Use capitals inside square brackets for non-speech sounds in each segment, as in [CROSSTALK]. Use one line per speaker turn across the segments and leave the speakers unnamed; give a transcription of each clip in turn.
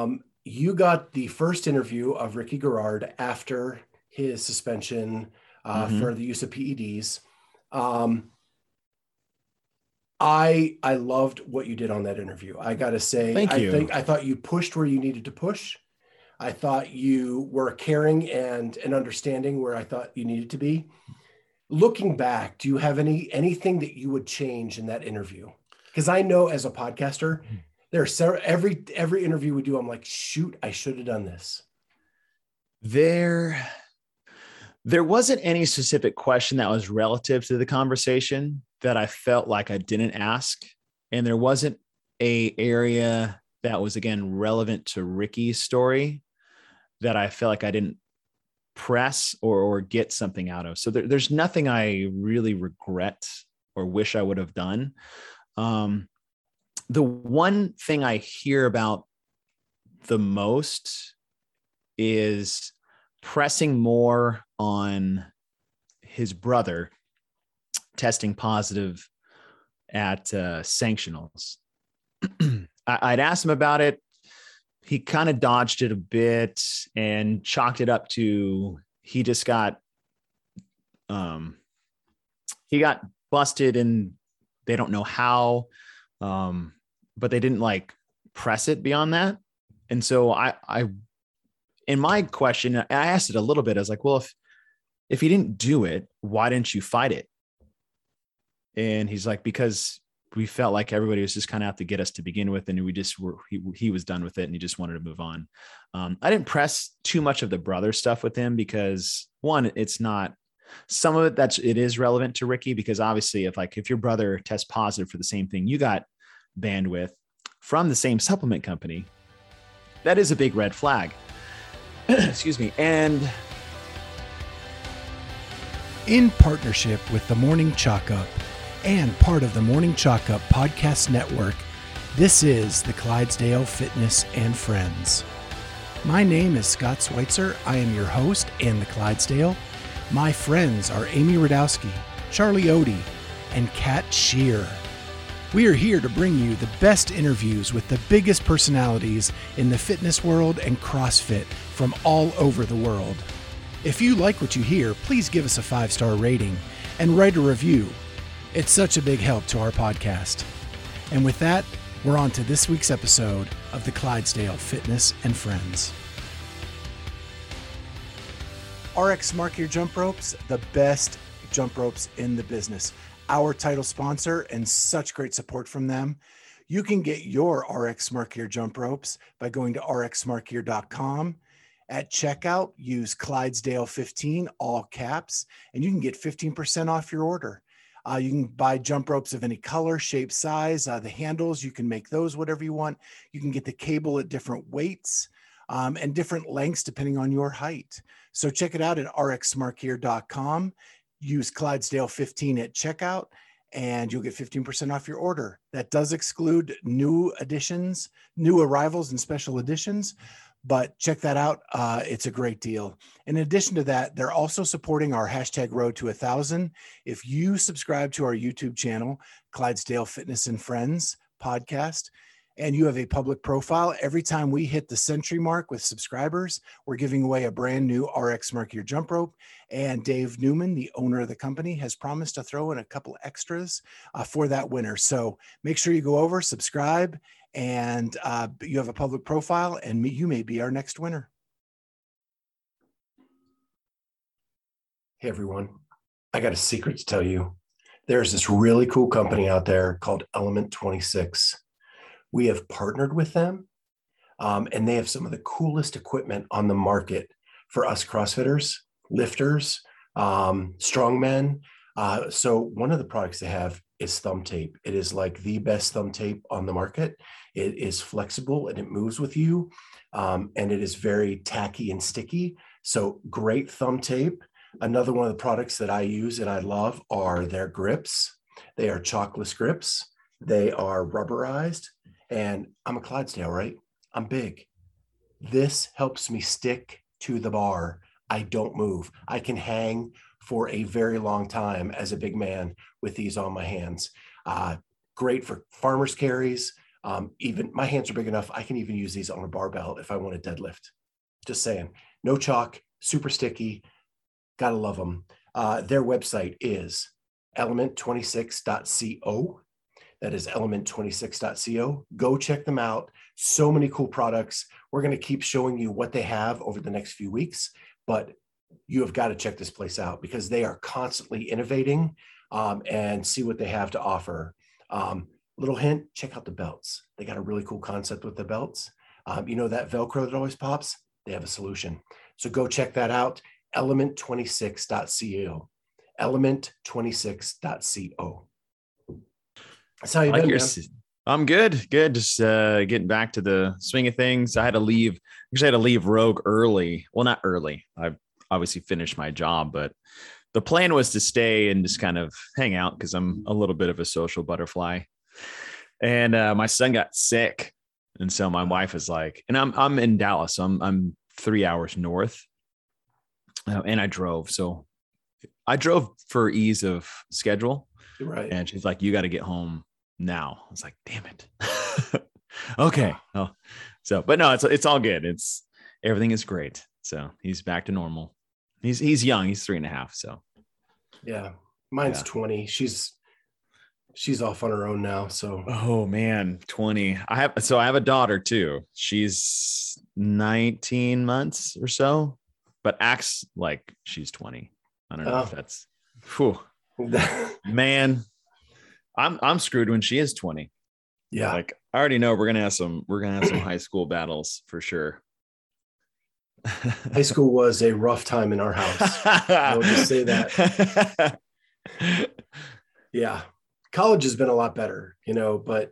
Um, you got the first interview of Ricky Garard after his suspension uh, mm-hmm. for the use of PEDs. Um, I I loved what you did on that interview. I got to say,
Thank you.
I think I thought you pushed where you needed to push. I thought you were caring and and understanding where I thought you needed to be. Looking back, do you have any anything that you would change in that interview? Because I know as a podcaster, there are several, every every interview we do, I'm like, shoot, I should have done this.
There, there wasn't any specific question that was relative to the conversation that I felt like I didn't ask, and there wasn't a area that was again relevant to Ricky's story that I felt like I didn't press or or get something out of. So there, there's nothing I really regret or wish I would have done. Um, the one thing I hear about the most is pressing more on his brother testing positive at uh, sanctionals. [CLEARS THROAT] I, would asked him about it. He kind of dodged it a bit and chalked it up to he just got um he got busted and they don't know how um but they didn't like press it beyond that. And so I, I, in my question, I asked it a little bit. I was like, well, if, if he didn't do it, why didn't you fight it? And he's like, because we felt like everybody was just kind of out to get us to begin with. And we just were, he, he was done with it and he just wanted to move on. Um, I didn't press too much of the brother stuff with him because one, it's not, some of it that's it is relevant to Ricky because obviously if like if your brother tests positive for the same thing you got bandwidth from the same supplement company, that is a big red flag. [CLEARS THROAT] Excuse me. And
in partnership with the Morning Chalk Up and part of the Morning Chalk Up podcast network, this is the Clydesdale Fitness and Friends. My name is Scott Schweitzer. I am your host and the Clydesdale. My friends are Amy Radowski, Charlie Odie, and Kat Shear. We are here to bring you the best interviews with the biggest personalities in the fitness world and CrossFit from all over the world. If you like what you hear, please give us a five star rating and write a review. It's such a big help to our podcast. And with that, we're on to this week's episode of the Clydesdale Fitness and Friends. RX Smart Gear Jump Ropes, the best jump ropes in the business our title sponsor and such great support from them. You can get your RX Smart Gear jump ropes by going to rxsmartgear.com. At checkout, use Clydesdale15, all caps, and you can get 15% off your order. Uh, you can buy jump ropes of any color, shape, size. Uh, the handles, you can make those whatever you want. You can get the cable at different weights um, and different lengths depending on your height. So check it out at rxsmartgear.com use Clydesdale 15 at checkout and you'll get 15% off your order. That does exclude new additions, new arrivals, and special editions, but check that out. Uh, it's a great deal. In addition to that, they're also supporting our hashtag road to a thousand. If you subscribe to our YouTube channel, Clydesdale Fitness and Friends podcast, and you have a public profile, every time we hit the century mark with subscribers, we're giving away a brand new RX Gear jump rope. And Dave Newman, the owner of the company, has promised to throw in a couple extras uh, for that winner. So make sure you go over, subscribe, and uh, you have a public profile, and you may be our next winner.
Hey, everyone. I got a secret to tell you. There's this really cool company out there called Element 26 we have partnered with them, um, and they have some of the coolest equipment on the market for us CrossFitters, lifters, um, strongmen. Uh, so one of the products they have is thumb tape. It is like the best thumb tape on the market. It is flexible and it moves with you, um, and it is very tacky and sticky. So great thumb tape. Another one of the products that I use and I love are their grips. They are chalkless grips. They are rubberized and I'm a Clydesdale, right? I'm big. This helps me stick to the bar. I don't move. I can hang for a very long time as a big man with these on my hands. Uh, great for farmers carries.
Um, even my hands are big enough. I can even use these on a barbell if I want a deadlift. Just saying. No chalk, super sticky. Gotta love them. Uh, their website is element26.co. That is element26.co. Go check them out. So many cool products. We're going to keep showing you what they have over the next few weeks, but you have got to check this place out because they are constantly innovating um, and see what they have to offer. Um, little hint check out the belts. They got a really cool concept with the belts. Um, you know, that Velcro that always pops? They have a solution. So go check that out. Element26.co. Element26.co. That's how you
like your. I'm good, good. Just uh, getting back to the swing of things. I had to leave. Actually, I had to leave Rogue early. Well, not early. I've obviously finished my job, but the plan was to stay and just kind of hang out because I'm a little bit of a social butterfly. And uh, my son got sick, and so my wife was like, and I'm I'm in Dallas. So I'm I'm three hours north, uh, and I drove. So I drove for ease of schedule.
Right.
And she's like, "You got to get home now." I was like, "Damn it." [LAUGHS] okay. Oh, so but no, it's it's all good. It's everything is great. So he's back to normal. He's he's young. He's three and a half. So
Yeah. Mine's
Yeah.
20. She's she's off on her own now. So
oh man, twenty. I have so I have a daughter too. She's nineteen months or so, but acts like she's twenty. I don't know if
Oh.
that's. Whew, [LAUGHS] man, I'm I'm screwed when she is twenty.
yeah.
Like I already know we're gonna have some we're gonna have some high school battles for sure.
High school was a rough time in our house.
I'll
just say that. [LAUGHS] Yeah. College has been a lot better, you know, but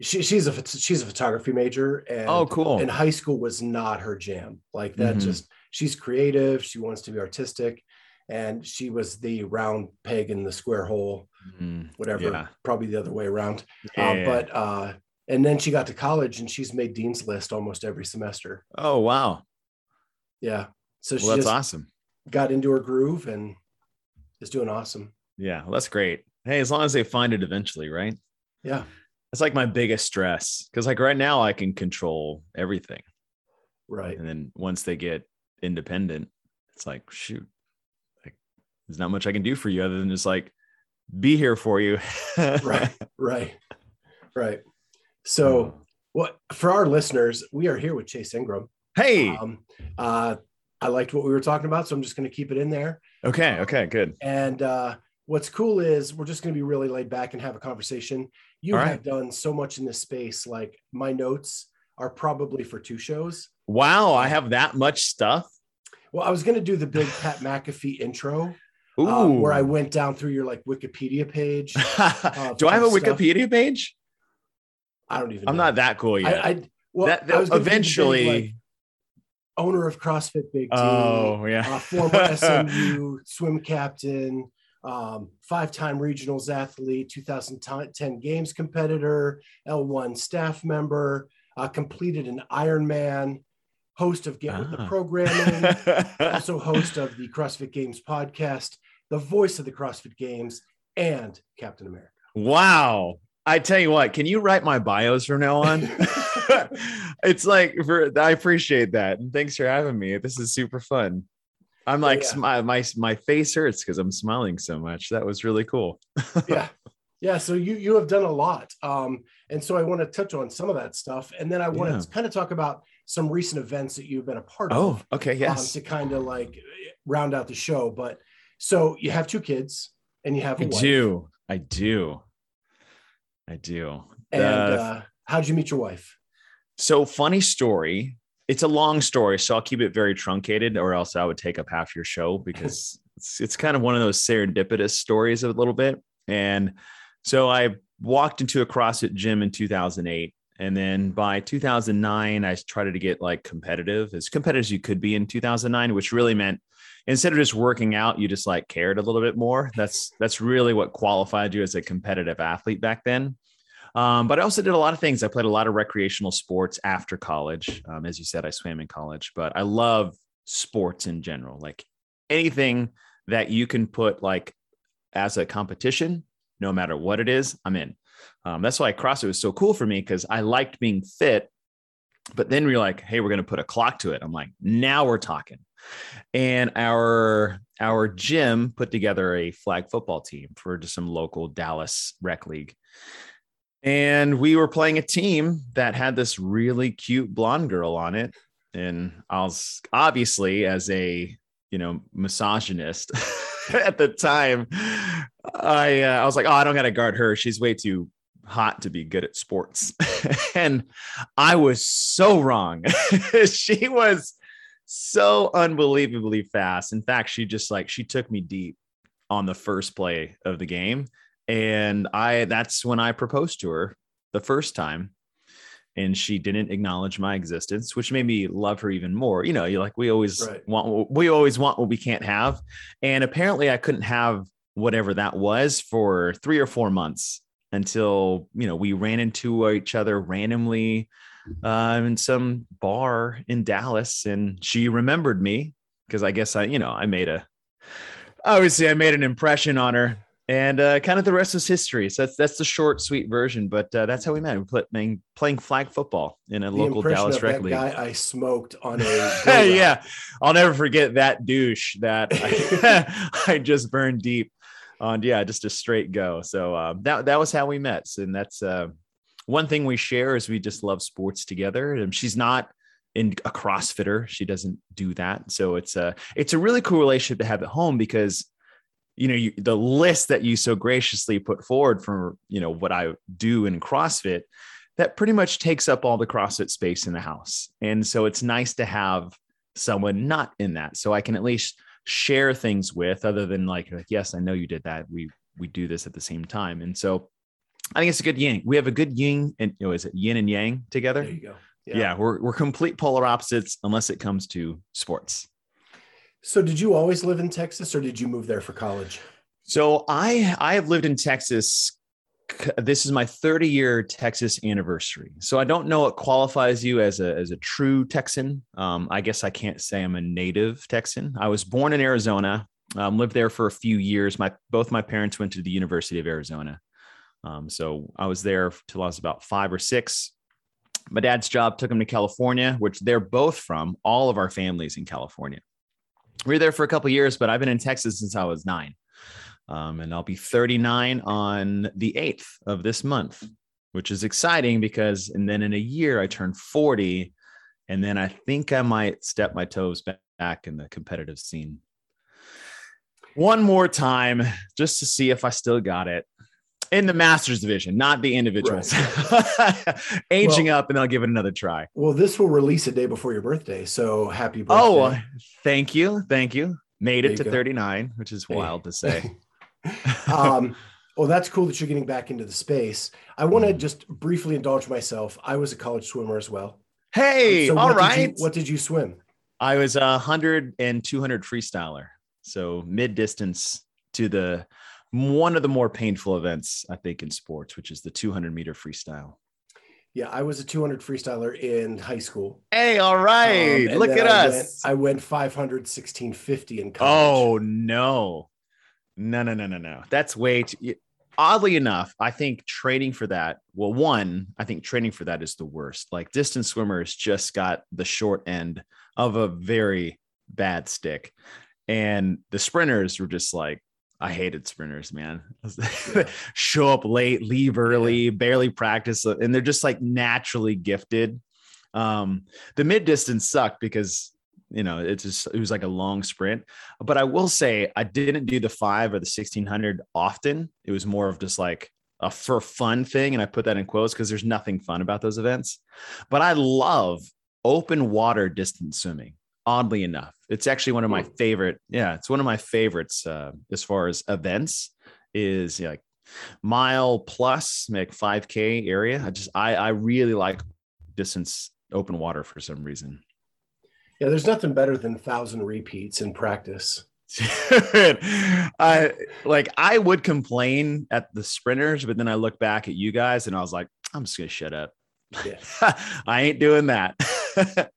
she, she's a she's a photography major and
oh, cool.
and high school was not her jam. Like that
Mhm.
just she's creative, she wants to be artistic and she was the round peg in the square hole,
Mm,
whatever,
Yeah.
probably the other way around.
yeah.
Uh, but uh and then she got to college and she's made dean's list almost every semester.
oh wow.
Yeah. So she
Well, that's awesome.
got into her groove and is doing awesome.
Yeah, well, that's great. Hey, as long as they find it eventually, right?
Yeah.
That's like my biggest stress because, like, right now I can control everything,
Right.
and then once they get independent, it's like, shoot, like, there's not much I can do for you other than just like be here for you.
Right. [LAUGHS] Right. Right. So what for our listeners, we are here with Chase Ingraham.
hey.
Um, uh, I liked what we were talking about, so I'm just going to keep it in there.
okay. Okay. Good.
And uh, what's cool is we're just going to be really laid back and have a conversation. You
All
have
right.
done so much in this space. Like my notes are probably for two shows.
Wow, I have that much stuff.
Well, I was going to do the big Pat McAfee intro,
Ooh.
um, where I went down through your like Wikipedia page. [LAUGHS]
Do I have a
stuff.
Wikipedia page?
I don't even.
I'm
know.
not that cool yet.
I, I well,
that,
I was gonna do the big,
eventually.
like, owner of CrossFit Big D,
oh yeah.
uh, former [LAUGHS] SMU swim captain, um, five-time regionals athlete, 2010 games competitor, L1 staff member, uh, completed an Ironman, host of Get With the
Ah.
Programming, [LAUGHS] also host of the CrossFit Games podcast, the voice of the CrossFit Games, and Captain America.
Wow. I tell you what, can you write my bios from now on? [LAUGHS] [LAUGHS] it's like for I appreciate that. And thanks for having me. This is super fun. I'm like
yeah.
smi- my my face hurts because I'm smiling so much. That was really cool. [LAUGHS]
yeah yeah so you you have done a lot um and so i want to touch on some of that stuff and then i want
Yeah.
to kind of talk about some recent events that you've been a part
Oh,
of
okay.
um,
Yes.
to kind of like round out the show but so you have two kids and you have a
I
wife
do. I do. I do.
and
The-
uh, how'd you meet your wife
So funny story. It's a long story, so I'll keep it very truncated, or else I would take up half your show because [LAUGHS] it's it's kind of one of those serendipitous stories a little bit. And so I walked into a CrossFit gym in 2008, and then by 2009, I tried to get like competitive, as competitive as you could be in 2009, which really meant instead of just working out, you just like cared a little bit more. That's that's really what qualified you as a competitive athlete back then. Um, but I also did a lot of things. I played a lot of recreational sports after college. Um, as you said, I swam in college, but I love sports in general. Like anything that you can put like as a competition, no matter what it is, I'm in. Um, that's why CrossFit was so cool for me because I liked being fit. But then we are like, hey, we're going to put a clock to it. I'm like, now we're talking. And our our gym put together a flag football team for just some local Dallas rec league. And we were playing a team that had this really cute blonde girl on it. And I was obviously, as a you know misogynist [LAUGHS] at the time, I uh, I was like, oh, I don't got to guard her. She's way too hot to be good at sports. [LAUGHS] and I was so wrong. [LAUGHS] she was so unbelievably fast. In fact, she just like she took me deep on the first play of the game. And I that's when I proposed to her the first time. And she didn't acknowledge my existence, which made me love her even more. You know, you like we always right. want we always want what we can't have. And apparently I couldn't have whatever that was for three or four months until you know we ran into each other randomly uh, in some bar in Dallas, and she remembered me because I guess I, you know, I made a obviously I made an impression on her, and uh, kind of the rest is history. So that's that's the short, sweet version, but uh, that's how we met. We playing playing flag football in a the local Dallas rec league.
Guy I smoked on a [LAUGHS]
yeah, I'll never forget that douche that I, [LAUGHS] [LAUGHS] I just burned deep on. Yeah, just a straight go. So uh, that that was how we met, and that's. One thing we share is we just love sports together. And she's not in a CrossFitter. She doesn't do that. So it's a it's a really cool relationship to have at home because you know you, the list that you so graciously put forward for you know what I do in CrossFit that pretty much takes up all the CrossFit space in the house. And so it's nice to have someone not in that so I can at least share things with other than like, like yes, I know you did that. We we do this at the same time. And so I think it's a good yin. We have a good yin and you know, is it yin and yang together?
There you go.
Yeah. yeah, we're we're complete polar opposites unless it comes to sports.
So did you always live in Texas or did you move there for college?
So I I have lived in Texas this is my 30 year Texas anniversary. So I don't know what qualifies you as a, as a true Texan. Um, I guess I can't say I'm a native Texan. I was born in Arizona, um, lived there for a few years. My both my parents went to the University of Arizona. Um, so I was there till I was about five or six. My dad's job took him to California, which they're both from. All of our families in California. We were there for a couple years, but I've been in Texas since I was nine. Um, and I'll be 39 on the 8th of this month, which is exciting because, and then in a year, I turn 40. And then I think I might step my toes back in the competitive scene one more time just to see if I still got it in the masters division, not the individuals. Right. [LAUGHS] Aging well, up, and I'll give it another try.
Well, this will release a day before your birthday, so happy birthday!
Oh, thank you, thank you. Made there it to 39, which is wild hey. to say. [LAUGHS]
um, well, that's cool that you're getting back into the space. I want to mm. just briefly indulge myself. I was a college swimmer as well.
Hey, so all right.
Did you, what did you swim?
I was a 100 and 200 freestyler. So mid distance to the one of the more painful events I think in sports, which is the 200 meter freestyle.
Yeah, I was a 200 freestyler in high school.
Hey, all right. Um, Look at
I
us.
Went, I went 500, 1650 in college.
Oh, no. No, no, no, no, no. That's way too. Oddly enough, I think training for that, well, one, I think training for that is the worst. Like distance swimmers just got the short end of a very bad stick. And the sprinters were just like, I hated sprinters, man. Yeah. [LAUGHS] Show up late, leave early, yeah. barely practice, and they're just like naturally gifted. Um, the mid distance sucked because you know it's just it was like a long sprint. But I will say I didn't do the five or the sixteen hundred often. It was more of just like a for fun thing, and I put that in quotes because there's nothing fun about those events. But I love open water distance swimming oddly enough. It's actually one of my favorite. Yeah, it's one of my favorites uh, as far as events is like mile plus, like 5K area. I just, I, I really like distance open water for some reason.
Yeah, there's nothing better than thousand repeats in practice. [LAUGHS]
I like I would complain at the sprinters, but then I look back at you guys and I was like, I'm just gonna shut up. Yeah. [LAUGHS] I ain't doing that. [LAUGHS]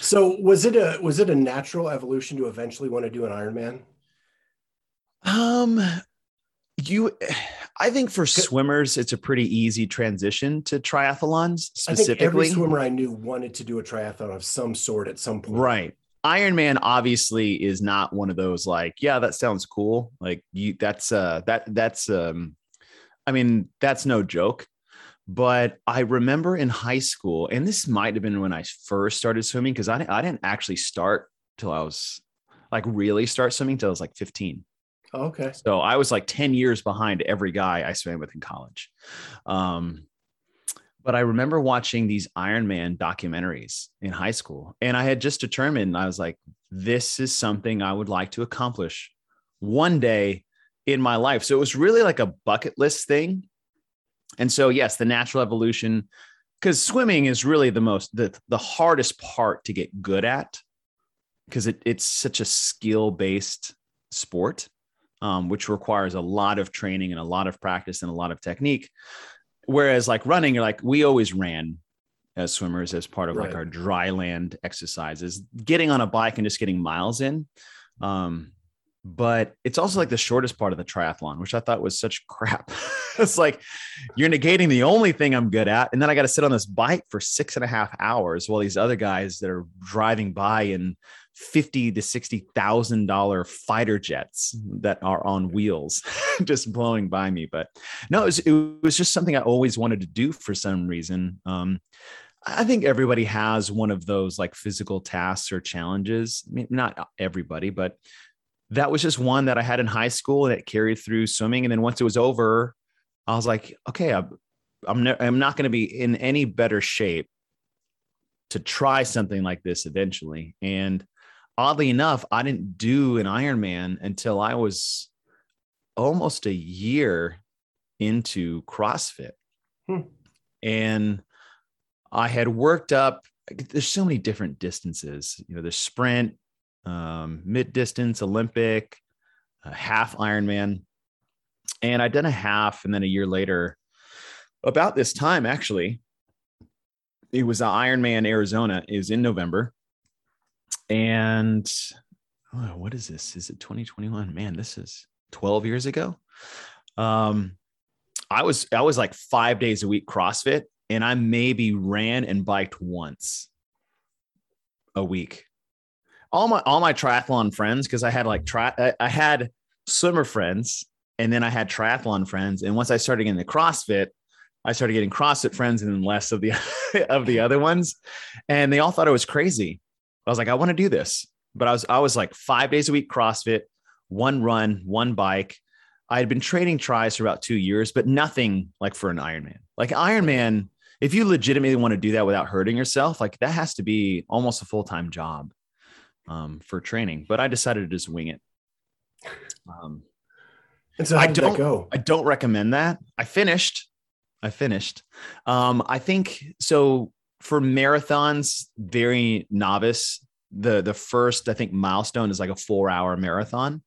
So was it a was it a natural evolution to eventually want to do an Ironman?
Um, you, I think for swimmers, it's a pretty easy transition to triathlons specifically. I think every
swimmer I knew wanted to do a triathlon of some sort at some point.
Right. Ironman obviously is not one of those like, yeah, that sounds cool. Like you that's uh that that's um I mean, that's no joke. But I remember in high school, and this might have been when I first started swimming because I, I didn't actually start till I was like really start swimming till I was like 15.
okay.
So I was like 10 years behind every guy I swam with in college. Um, but I remember watching these Ironman documentaries in high school, and I had just determined I was like, this is something I would like to accomplish one day in my life. So it was really like a bucket list thing. And so, yes, the natural evolution, because swimming is really the most the, the hardest part to get good at because it, it's such a skill based sport, um, which requires a lot of training and a lot of practice and a lot of technique. Whereas, like running, you're like, we always ran as swimmers as part of right. like our dry land exercises, getting on a bike and just getting miles in. Um, but it's also like the shortest part of the triathlon, which I thought was such [LAUGHS] crap. it's like you're negating the only thing I'm good at. And then I got to sit on this bike for six and a half hours while these other guys that are driving by in fifty to sixty thousand dollar fighter jets that are on wheels [LAUGHS] just blowing by me. But no, it was, it was just something I always wanted to do for some reason. Um, I think everybody has one of those like physical tasks or challenges. I mean, not everybody, but that was just one that I had in high school that carried through swimming. And then once it was over, I was like, okay, I'm, I'm, ne- I'm not going to be in any better shape to try something like this eventually. And oddly enough, I didn't do an Ironman until I was almost a year into CrossFit. Hmm. And I had worked up, there's so many different distances. You know, there's sprint, um, mid distance Olympic, half Ironman. And I'd done a half. And then a year later, about this time, actually, it was an Ironman Arizona. is in November. And oh, what is this? Is it 2021? Man, this is 12 years ago. Um, I was I was like five days a week CrossFit, and I maybe ran and biked once a week all my all my triathlon friends because I had like try I had swimmer friends and then I had triathlon friends and once I started getting the CrossFit I started getting CrossFit friends and then less of the [LAUGHS] of the other ones and they all thought I was crazy. I was like I want to do this but I was I was like 5 days a week CrossFit, one run, one bike. I had been training tries for about 2 years but nothing like for an Ironman. Like Ironman if you legitimately want to do that without hurting yourself, like that has to be almost a full time job um, for training, but I decided to just wing it. Um,
and so I don't go?
I don't recommend that. I finished. I finished. Um, I think so for marathons, very novice. The the first I think milestone is like a four hour marathon.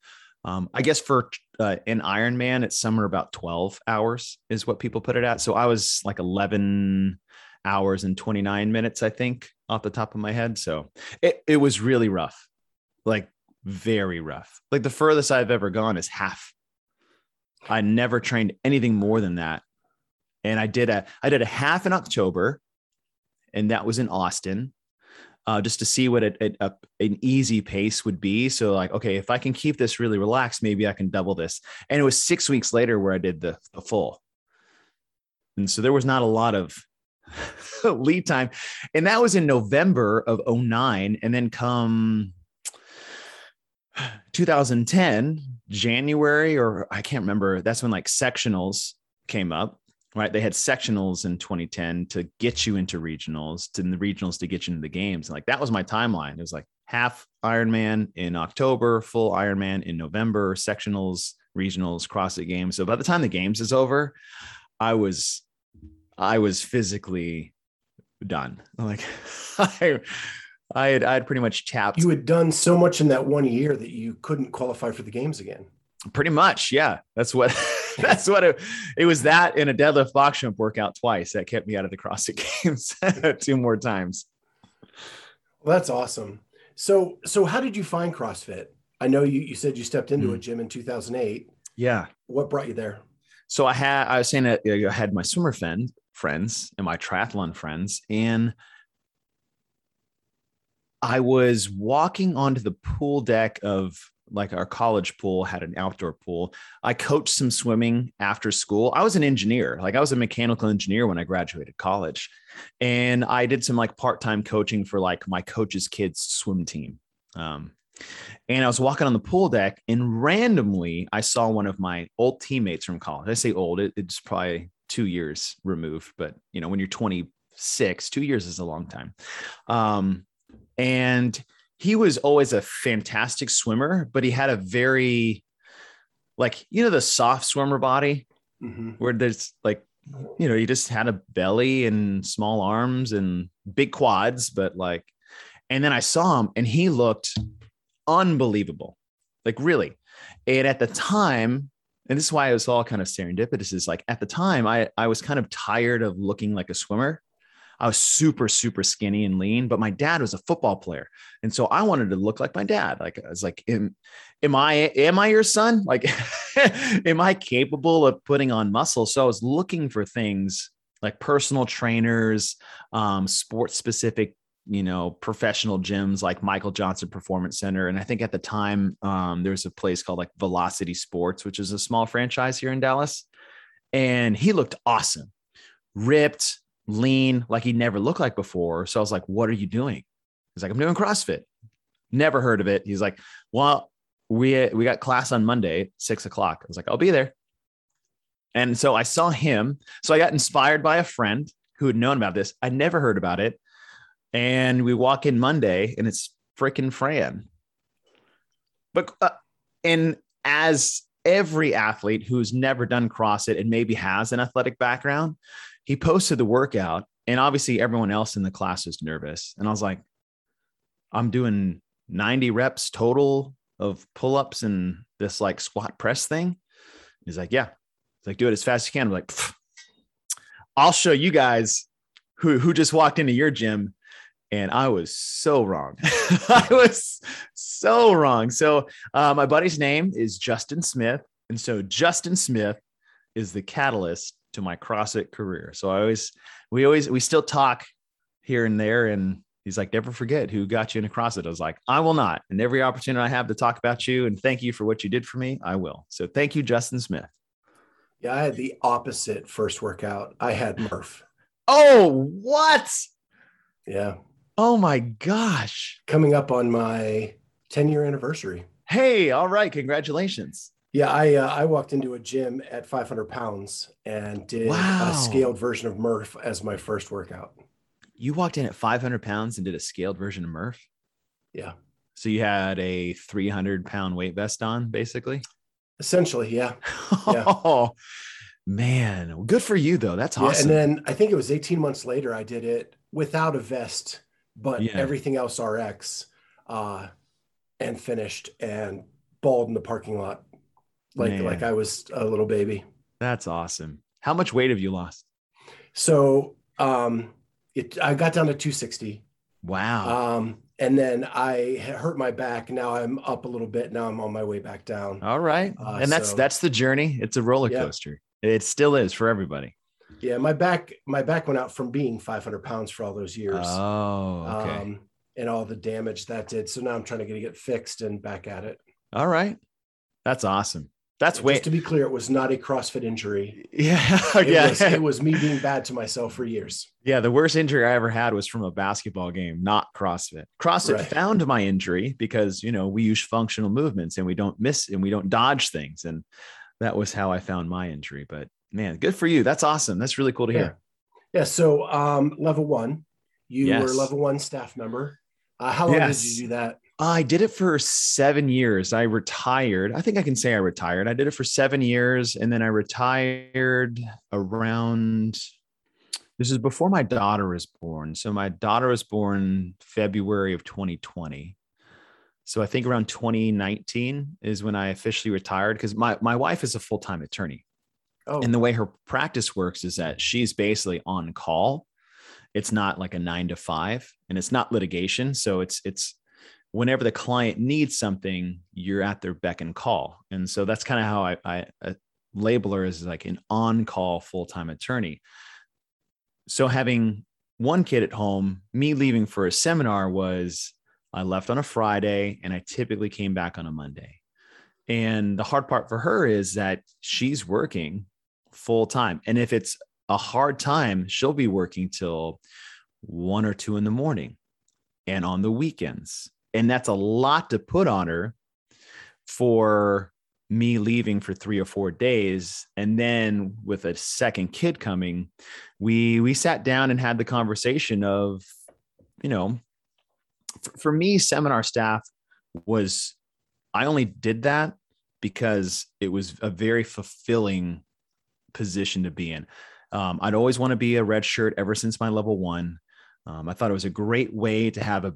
Um, I guess for uh, an Ironman, it's somewhere about twelve hours is what people put it at. So I was like eleven hours and 29 minutes, I think, off the top of my head. So it, it was really rough, like very rough. Like the furthest I've ever gone is half. I never trained anything more than that. And I did a I did a half in October, and that was in Austin. Uh, just to see what a, an easy pace would be. So, like, okay, if I can keep this really relaxed, maybe I can double this. And it was six weeks later where I did the, the full. And so there was not a lot of [LAUGHS] lead time. And that was in November of 09. And then come [SIGHS] 2010, January, or I can't remember, that's when like sectionals came up, right? They had sectionals in 2010 to get you into regionals, to the regionals to get you into the games. And like that was my timeline. It was like half Ironman in October, full Ironman in November, sectionals, regionals, CrossFit games. So by the time the games is over, I was I was physically done. [LAUGHS] Like I, I had I had pretty much tapped.
You had done so much in that one year that you couldn't qualify for the games again.
Pretty much, yeah. That's what [LAUGHS] that's what it, it was. That in a deadlift box jump workout twice that kept me out of the CrossFit [LAUGHS] Games two more times.
Well, that's awesome. So so how did you find CrossFit? I know you you said you stepped into mm. a gym in 2008.
Yeah.
What brought you there?
So I had I was saying that I had my swimmer friend friends and my triathlon friends, and I was walking onto the pool deck of like our college pool had an outdoor pool. I coached some swimming after school. I was an engineer, like I was a mechanical engineer when I graduated college. And I did some like part-time coaching for like my coach's kids swim team. Um, and I was walking on the pool deck and randomly I saw one of my old teammates from college. I say old, it, it's probably two years removed, but you know, when you're 26, two years is a long time. Um, and he was always a fantastic swimmer, but he had a very like you know the soft swimmer body mm-hmm. where there's like you know he just had a belly and small arms and big quads, but like and then I saw him and he looked unbelievable, like really. And at the time, and this is why it was all kind of serendipitous. Is like at the time I I was kind of tired of looking like a swimmer I was super, super skinny and lean, but my dad was a football player. And so I wanted to look like my dad. Like I was like, am, am I, am I your son? Like, [LAUGHS] am I capable of putting on muscle? So I was looking for things like personal trainers, um, sports specific you know professional gyms like michael johnson performance center and i think at the time um, there was a place called like velocity sports which is a small franchise here in dallas and he looked awesome ripped lean like he never looked like before. So I was like, what are you doing? He's like, I'm doing CrossFit. Never heard of it. He's like, well, we we got class on Monday, six o'clock. I was like, I'll be there. And so I saw him. So I got inspired by a friend who had known about this. I'd never heard about it. And we walk in Monday and it's freaking Fran. But, uh, and as every athlete who's never done CrossFit and maybe has an athletic background, he posted the workout and obviously everyone else in the class was nervous. And i was like i'm doing 90 reps total of pull-ups and this like squat press thing? He's like yeah. He's like do it as fast as you can. I'm like i'll show you guys who who just walked into your gym and i was so wrong [LAUGHS] [LAUGHS] i was so wrong so uh, my buddy's name is justin smith and so justin smith is the catalyst to my CrossFit career. So I always, we always, we still talk here and there. And he's like, never forget who got you into CrossFit. I was like, I will not. And every opportunity I have to talk about you and thank you for what you did for me, I will. So thank you, Justin Smith.
Yeah, I had the opposite first workout. I had Murph.
Oh, what?
Yeah.
Oh my gosh.
Coming up on my 10 year anniversary.
Hey, all right. Congratulations.
Yeah, I uh, I walked into a gym at 500 pounds and did wow. a scaled version of Murph as my first workout.
You walked in at 500 pounds and did a scaled version of Murph.
Yeah.
So you had a 300 pound weight vest on, basically.
Essentially, yeah. [LAUGHS]
yeah. Oh man, good for you though. That's awesome.
Yeah, and then I think it was 18 months later I did it without a vest, but yeah. everything else RX, uh, and finished and balled in the parking lot like Man. like I was a little baby.
That's awesome. How much weight have you lost?
So um it I got down to 260.
Wow.
Um and then I hurt my back. Now I'm up a little bit. Now I'm on my way back down.
All right. Uh, and that's so, that's the journey. It's a roller coaster. Yeah. It still is for everybody.
Yeah, my back my back went out from being 500 pounds for all those years.
Oh, okay. Um,
and all the damage that did. So now I'm trying to get it fixed and back at it.
All right. That's awesome. That's way
just to be clear, it was not a CrossFit injury.
Yeah, [LAUGHS]
it
yeah.
Was, it was me being bad to myself for years.
Yeah, the worst injury I ever had was from a basketball game, not CrossFit. CrossFit right. found my injury because you know we use functional movements and we don't miss and we don't dodge things, and that was how I found my injury. But man, good for you. That's awesome. That's really cool to hear.
Yeah. So um, level one, you yes. were level one staff member. Uh, how long yes. did you do that?
I did it for seven years. I retired. I think I can say I retired. I did it for seven years and then I retired around, this is before my daughter was born. So my daughter was born February of 2020. So I think around 2019 is when I officially retired because my, my wife is a full time attorney. Oh. And the way her practice works is that she's basically on call. It's not like a nine to five and it's not litigation. So it's, it's, whenever the client needs something, you're at their beck and call. And so that's kind of how I, I, label her as like an on-call full-time attorney. So having one kid at home, me leaving for a seminar was I left on a Friday and I typically came back on a Monday. And the hard part for her is that she's working full time. And if it's a hard time, she'll be working till one or two in the morning and on the weekends. And that's a lot to put on her for me leaving for three or four days and then with a second kid coming we we sat down and had the conversation of you know for, me seminar staff was i only did that because it was a very fulfilling position to be in um, i'd always want to be a red shirt ever since my level one um, i thought it was a great way to have a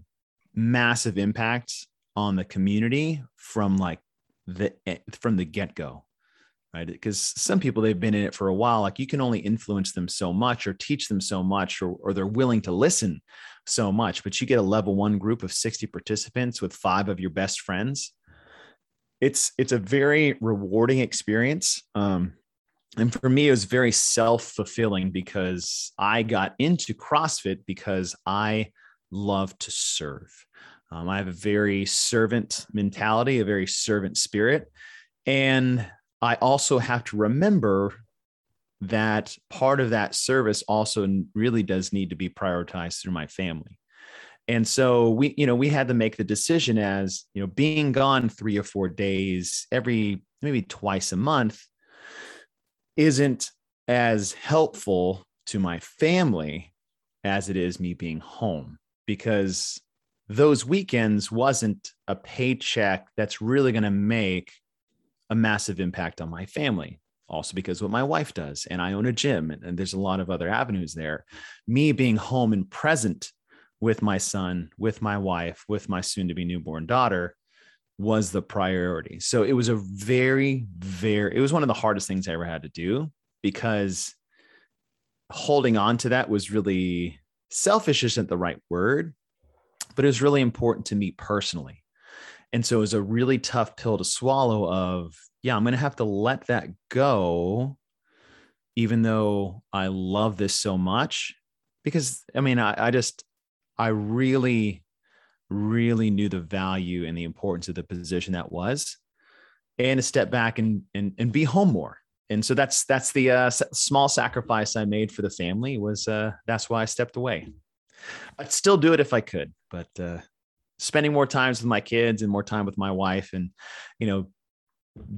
massive impact on the community from like the from the get go, right? Because some people they've been in it for a while, like you can only influence them so much or teach them so much, or, or they're willing to listen so much. But you get a level one group of 60 participants with five of your best friends. It's it's a very rewarding experience. Um, and for me, it was very self fulfilling because I got into CrossFit because I love to serve. Um, I have a very servant mentality, a very servant spirit. And I also have to remember that part of that service also really does need to be prioritized through my family. And so we, you know, we had to make the decision as, you know, being gone three or four days every maybe twice a month isn't as helpful to my family as it is me being home because those weekends wasn't a paycheck that's really going to make a massive impact on my family. Also because what my wife does and i own a gym and, and, there's a lot of other avenues there. Me being home and present with my son with my wife with my soon to be newborn daughter was the priority so it was a very very it was one of the hardest things i ever had to do because holding on to that was really selfish isn't the right word but it was really important to me personally. And so it was a really tough pill to swallow of, yeah, I'm going to have to let that go, even though I love this so much. Because I mean, I, I just, I really, really knew the value and the importance of the position that was, and to step back and and, and be home more. And so that's that's the uh, small sacrifice I made for the family was uh, that's why I stepped away. I'd still do it if I could, but uh, spending more times with my kids and more time with my wife, and you know,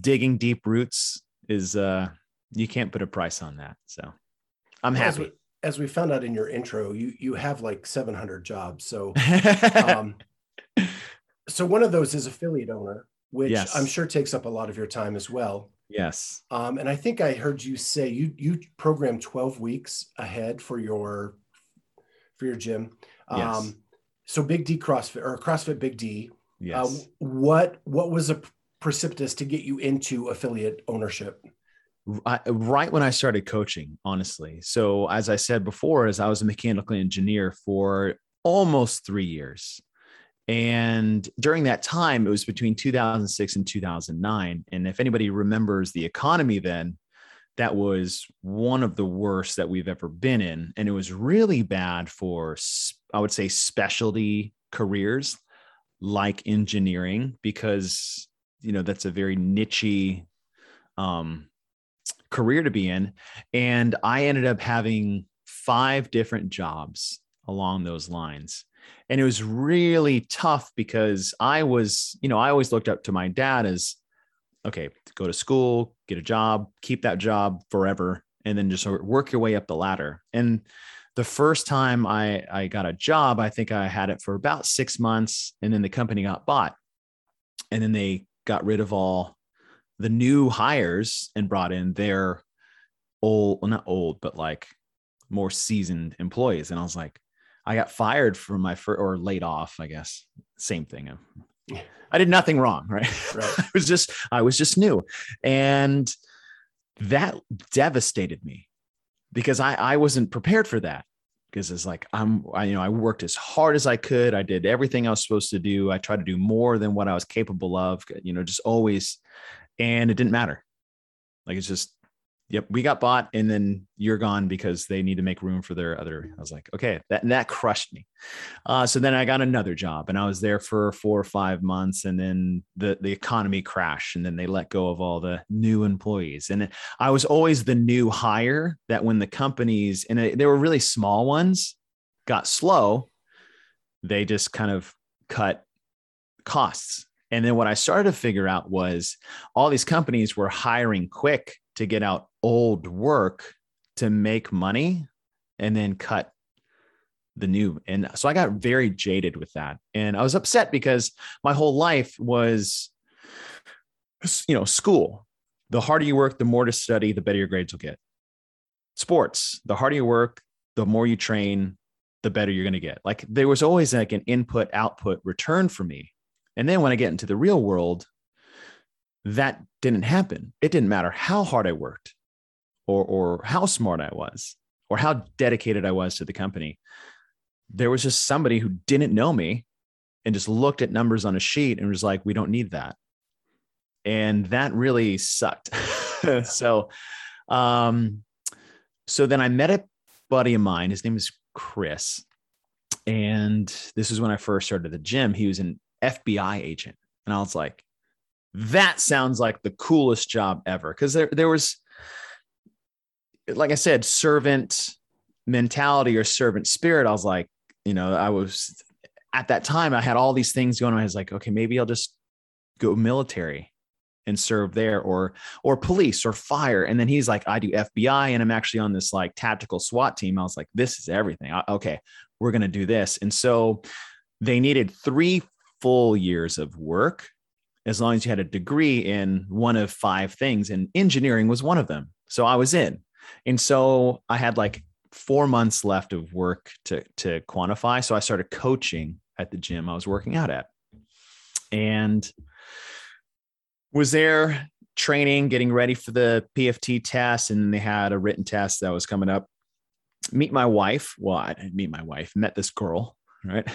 digging deep roots is uh, you can't put a price on that. So I'm happy.
As we, found out in your intro, you you have like 700 jobs. So, [LAUGHS] um, so one of those is affiliate owner, which yes. I'm sure takes up a lot of your time as well.
Yes.
Um, and I think I heard you say you you program 12 weeks ahead for your for your gym. Yes. Um, so Big D CrossFit or CrossFit Big D. Uh, yes. Uh, what what was a precipitous to get you into affiliate ownership?
Right when I started coaching, honestly. So as I said before, as I was a mechanical engineer for almost three years. And during that time, it was between 2006 and 2009. And if anybody remembers the economy then, that was one of the worst that we've ever been in. And it was really bad for, I would say, specialty careers like engineering, because, you know, that's a very niche um, career to be in. And I ended up having five different jobs along those lines. And it was really tough because I was, you know, I always looked up to my dad as okay, go to school, get a job, keep that job forever, and then just work your way up the ladder. And the first time I, I got a job, I think I had it for about six months, and then the company got bought. And then they got rid of all the new hires and brought in their old, well, not old, but like more seasoned employees. And I was like, I got fired from my first or laid off, I guess. Same thing. [LAUGHS] I did nothing wrong, right? right. [LAUGHS] I was just I was just new, and that devastated me because I I wasn't prepared for that because it's like I'm I, you know I worked as hard as I could. I did everything I was supposed to do. I tried to do more than what I was capable of. You know, just always, and it didn't matter. Like it's just, yep, we got bought and then you're gone because they need to make room for their other. I was like, okay, that, that crushed me. Uh, so then I got another job and I was there for four or five months and then the, the economy crashed and then they let go of all the new employees. And I was always the new hire that when the companies, and they were really small ones, got slow, they just kind of cut costs and then what I started to figure out was all these companies were hiring quick to get out old work to make money and then cut the new. And so I got very jaded with that. And I was upset because my whole life was, you know, school. The harder you work, the more to study, the better your grades will get. Sports, the harder you work, the more you train, the better you're going to get. Like there was always like an input output return for me. And then when I get into the real world, that didn't happen. It didn't matter how hard I worked or, or how smart I was or how dedicated I was to the company. There was just somebody who didn't know me and just looked at numbers on a sheet and was like, we don't need that. And that really sucked. [LAUGHS] so, um, so then I met a buddy of mine. His name is Chris. And this is when I first started the gym. He was an FBI agent. And I was like, that sounds like the coolest job ever. Cause there, there was, like I said, servant mentality or servant spirit. I was like, you know, I was at that time, I had all these things going on. I was like, okay, maybe I'll just go military and serve there or or police or fire and then he's like i do fbi and i'm actually on this like tactical swat team i was like this is everything I, okay we're going to do this and so they needed three full years of work as long as you had a degree in one of five things and engineering was one of them. So i was in. And so i had like four months left of work to to quantify. So i started coaching at the gym i was working out at. And was there training getting ready for the pft test and they had a written test that was coming up. Meet my wife. Well i didn't meet my wife met this girl right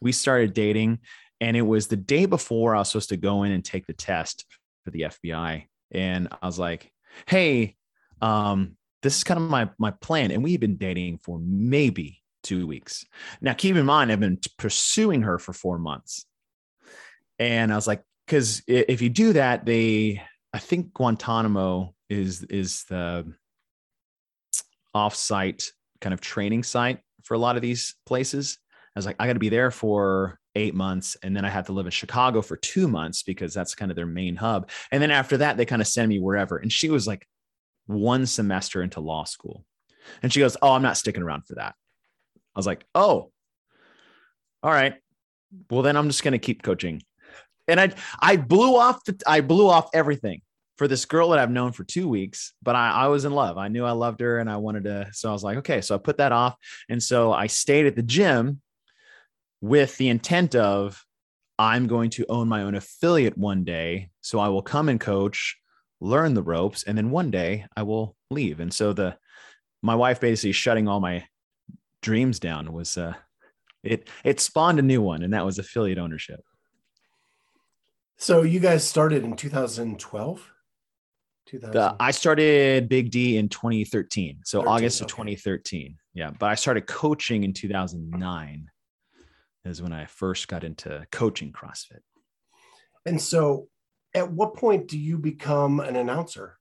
we started dating and it was the day before I was supposed to go in and take the test for the FBI. And I was like, hey, um, this is kind of my my plan. And we've been dating for maybe two weeks. Now, keep in mind, I've been pursuing her for four months. And I was like, because if you do that, they I think Guantanamo is is the offsite kind of training site for a lot of these places. I was like, I got to be there for eight months. And then I had to live in Chicago for two months because that's kind of their main hub. And then after that, they kind of send me wherever. And she was like one semester into law school. And she goes, Oh, I'm not sticking around for that. I was like, Oh, all right. Well, then I'm just going to keep coaching. And I, I blew off the, I blew off everything for this girl that I've known for two weeks, but I, I was in love. I knew I loved her and I wanted to. So I was like, okay. So I put that off. And so I stayed at the gym with the intent of I'm going to own my own affiliate one day. So I will come and coach, learn the ropes, and then one day I will leave. And so the my wife basically shutting all my dreams down was uh it it spawned a new one, and that was affiliate ownership.
So you guys started in 2012?
2000. I started Big D in 2013. So 13, August of okay. 2013. Yeah. But I started coaching in 2009 is when I first got into coaching CrossFit.
And so, at what point do you become an announcer?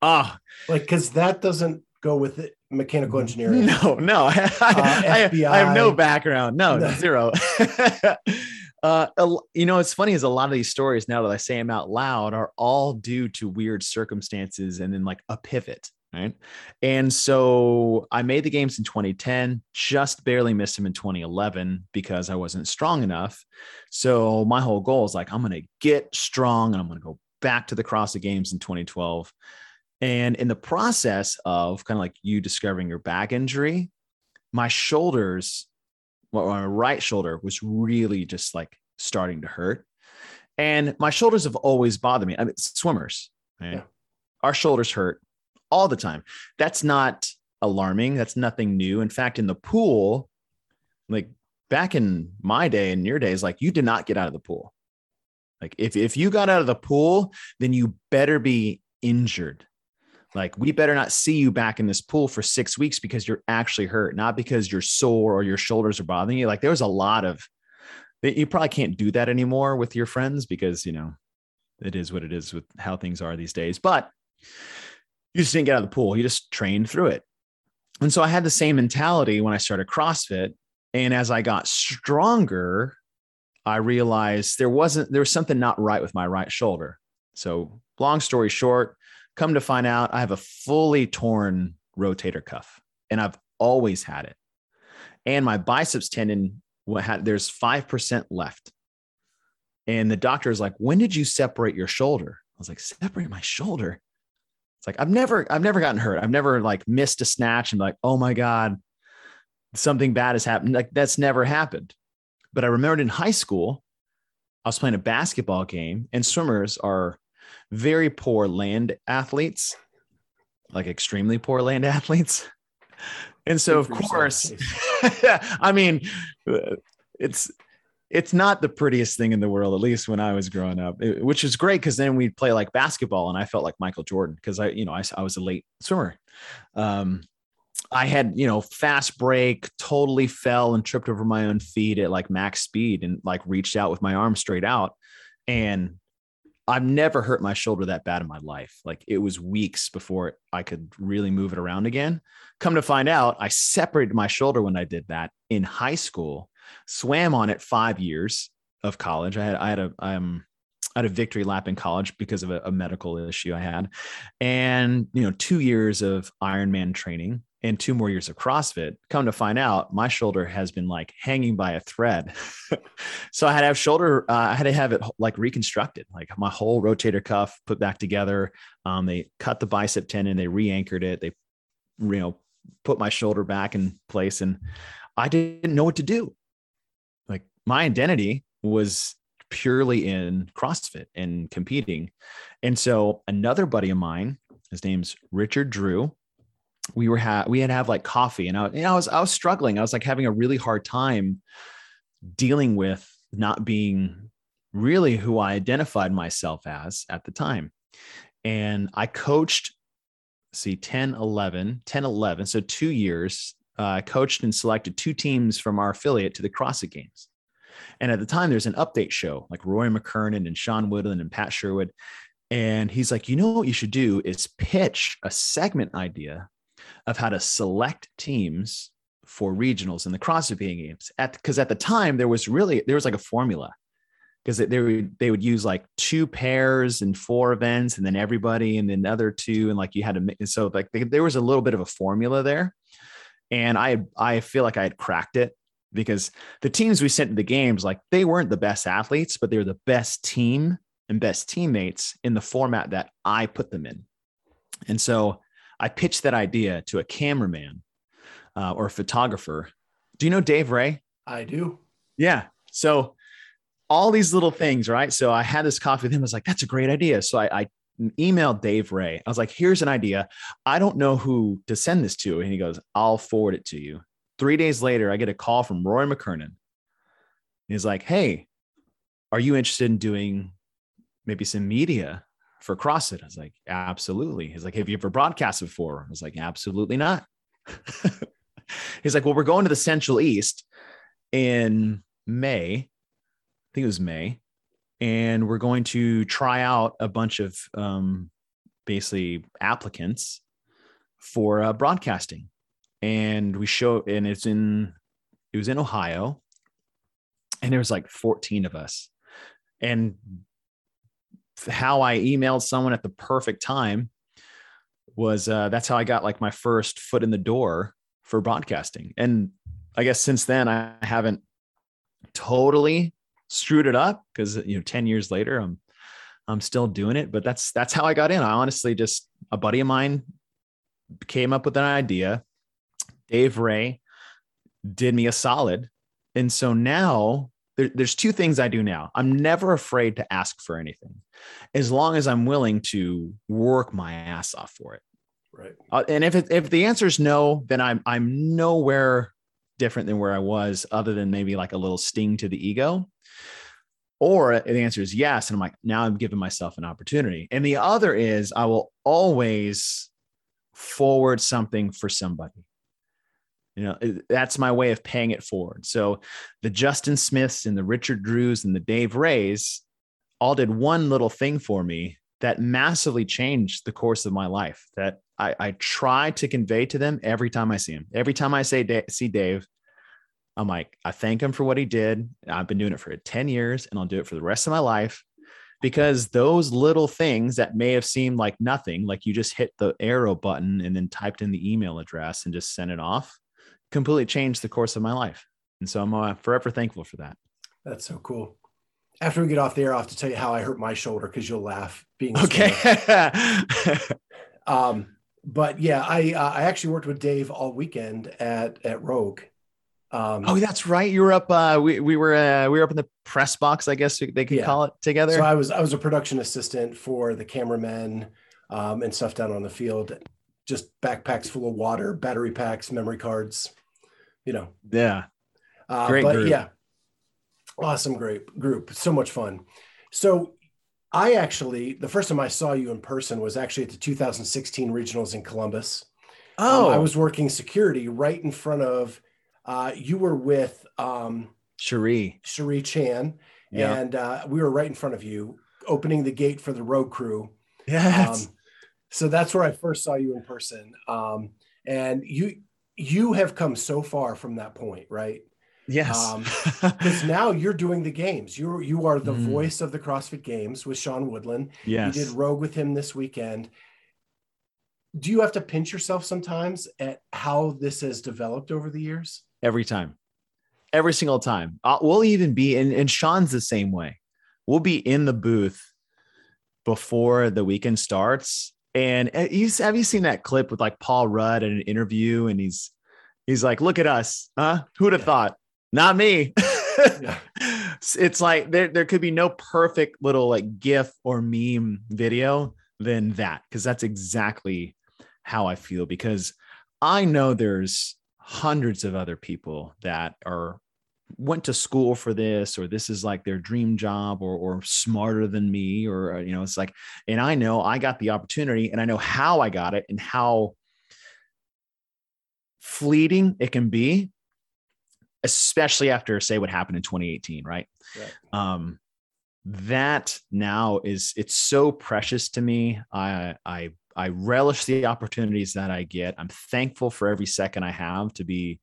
Ah,
like because that doesn't go with it, mechanical engineering.
No, no, [LAUGHS] I, uh, I, I, have no background. No, no. zero. [LAUGHS] uh, you know, it's funny is a lot of these stories now that I say them out loud are all due to weird circumstances and then like a pivot. Right. And so I made the games in 2010, just barely missed them in 2011 because I wasn't strong enough. So my whole goal is like, I'm going to get strong and I'm going to go back to the CrossFit Games in 2012. And in the process of kind of like you discovering your back injury, my shoulders, well, my right shoulder was really just like starting to hurt. And my shoulders have always bothered me. I mean, swimmers, right? Yeah. Our shoulders hurt all the time. That's not alarming. That's nothing new. In fact, in the pool, like back in my day and your days, like you did not get out of the pool. Like if, if you got out of the pool, then you better be injured. Like, we better not see you back in this pool for six weeks because you're actually hurt, not because you're sore or your shoulders are bothering you. Like, there was a lot of, you probably can't do that anymore with your friends because, you know, it is what it is with how things are these days. But you just didn't get out of the pool. You just trained through it. And so I had the same mentality when I started CrossFit. And as I got stronger, I realized there wasn't, there was something not right with my right shoulder. So, long story short, come to find out, I have a fully torn rotator cuff and I've always had it. And my biceps tendon, what had, there's 5% left. And the doctor is like, when did you separate your shoulder? I was like, separate my shoulder. It's like I've never I've never gotten hurt. I've never like missed a snatch and like, oh my God, something bad has happened. Like that's never happened. But I remembered in high school, I was playing a basketball game, and swimmers are very poor land athletes, like extremely poor land [LAUGHS] athletes. And so, of course, [LAUGHS] I mean, it's it's not the prettiest thing in the world, at least when I was growing up, it, which is great because then we'd play like basketball and I felt like Michael Jordan because I, you know, I, I was a late swimmer. Um, I had, you know, fast break, totally fell and tripped over my own feet at like max speed and like reached out with my arm straight out. And I've never hurt my shoulder that bad in my life. Like it was weeks before I could really move it around again. Come to find out, I separated my shoulder when I did that in high school swam on it five years of college. I had I had a um I had a victory lap in college because of a, a medical issue I had, and you know two years of Ironman training and two more years of CrossFit. Come to find out, my shoulder has been like hanging by a thread. [LAUGHS] so I had to have shoulder, uh, I had to have it like reconstructed, like my whole rotator cuff put back together. Um, they cut the bicep tendon, they re-anchored it, they, you know, put my shoulder back in place, and I didn't know what to do my identity was purely in CrossFit and competing. And so another buddy of mine, his name's Richard Drew. We were ha- we had to have like coffee, and I, I was I was struggling. I was like having a really hard time dealing with not being really who I identified myself as at the time. And I coached, see, 10, 11, 10, 11. So two years, uh, I coached and selected two teams from our affiliate to the CrossFit Games. And at the time, there's an update show like Rory McKernan and Sean Woodland and Pat Sherwood. And he's like, you know what you should do is pitch a segment idea of how to select teams for regionals in the CrossFit games. At because at the time there was really there was like a formula because they, they would they would use like two pairs and four events and then everybody and then other two and like you had to so like they, there was a little bit of a formula there and I I feel like I had cracked it because the teams we sent to the games, like they weren't the best athletes, but they were the best team and best teammates in the format that I put them in. And so I pitched that idea to a cameraman uh, or a photographer. Do you know Dave Ray?
I do.
Yeah. So all these little things, right? So I had this coffee with him. I was like, that's a great idea. So I, I emailed Dave Ray. I was like, here's an idea. I don't know who to send this to. And he goes, I'll forward it to you. Three days later, I get a call from Rory McKernan. He's like, Hey, are you interested in doing maybe some media for CrossFit? I was like, Absolutely. He's like, Have you ever broadcasted before? I was like, Absolutely not. [LAUGHS] He's like, Well, we're going to the Central East in May. I think it was May. And we're going to try out a bunch of um, basically applicants for uh, broadcasting and we show and it's in it was in ohio and there was like 14 of us. And how i emailed someone at the perfect time was uh, that's how i got like my first foot in the door for broadcasting. And i guess since then i haven't totally screwed it up because you know 10 years later i'm i'm still doing it but that's that's how i got in. I honestly just a buddy of mine came up with an idea Dave Ray did me a solid. And so now there, there's two things I do now. I'm never afraid to ask for anything as long as I'm willing to work my ass off for it.
Right.
Uh, and if it, if the answer is no, then I'm I'm nowhere different than where I was, other than maybe like a little sting to the ego. Or the answer is yes. And I'm like, now I'm giving myself an opportunity. And the other is I will always forward something for somebody. You know, that's my way of paying it forward. So the Justin Smiths and the Richard Drews and the Dave Rays all did one little thing for me that massively changed the course of my life that I, I try to convey to them every time I see him. Every time I say see Dave, I'm like, I thank him for what he did. I've been doing it for 10 years and I'll do it for the rest of my life because those little things that may have seemed like nothing, like you just hit the arrow button and then typed in the email address and just sent it off, completely changed the course of my life. And so I'm uh, forever thankful for that.
That's so cool. After we get off the air, I'll have to tell you how I hurt my shoulder because you'll laugh being
okay. [LAUGHS]
um, but yeah, I uh, I actually worked with Dave all weekend at at Rogue
um, oh, that's right. You were up. Uh, we we were uh, we were up in the press box. I guess they could yeah. call it together.
So I was I was a production assistant for the cameramen um, and stuff down on the field. Just backpacks full of water, battery packs, memory cards. You know.
Yeah.
Uh, great but group. yeah, awesome, great group. So much fun. So I actually the first time I saw you in person was actually at the 2016 regionals in Columbus.
Oh,
um, I was working security right in front of uh, you were with um,
Cherie,
Cherie Chan, yeah. and uh, we were right in front of you, opening the gate for the road crew.
Yes. Um,
so that's where I first saw you in person. Um, and you you have come so far from that point, right?
Yes.
Because um, [LAUGHS] now you're doing the games. You you are the mm. voice of the CrossFit Games with Sean Woodland.
Yes.
You did Rogue with him this weekend. Do you have to pinch yourself sometimes at how this has developed over the years?
every time, every single time. Uh, we'll even be, and, and Sean's the same way. We'll be in the booth before the weekend starts. And he's, uh, have you seen that clip with like Paul Rudd in an interview? And he's, he's like, look at us. Huh? Who'd have yeah. thought? Not me. yeah. [LAUGHS] It's like there, there could be no perfect little like GIF or meme video than that. Cause that's exactly how I feel because I know there's hundreds of other people that are went to school for this or this is like their dream job or or smarter than me or uh, you know it's like and I know I got the opportunity and I know how I got it and how fleeting it can be especially after say what happened in 2018 right, right. um that now is it's so precious to me i i I relish the opportunities that I get. I'm thankful for every second I have to be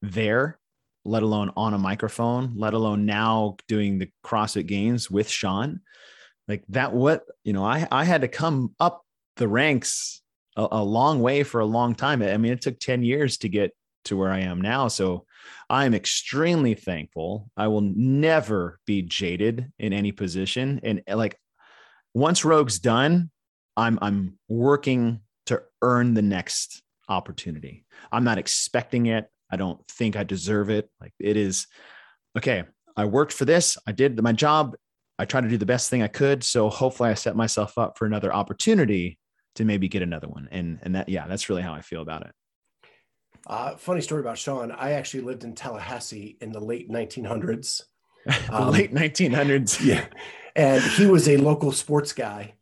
there, let alone on a microphone, let alone now doing the CrossFit games with Sean. Like that, what, you know, I, I had to come up the ranks a, a long way for a long time. I mean, it took 10 years to get to where I am now. So I'm extremely thankful. I will never be jaded in any position. And eh, like once Rogue's done, I'm I'm working to earn the next opportunity. I'm not expecting it. I don't think I deserve it. Like it is okay, I worked for this. I did my job. I tried to do the best thing I could. So hopefully I set myself up for another opportunity to maybe get another one. And and that yeah, that's really how I feel about it.
Uh, funny story about Sean. I actually lived in Tallahassee in the late 1900s. [LAUGHS]
the um, late 1900s. [LAUGHS]
Yeah. And he was a local sports guy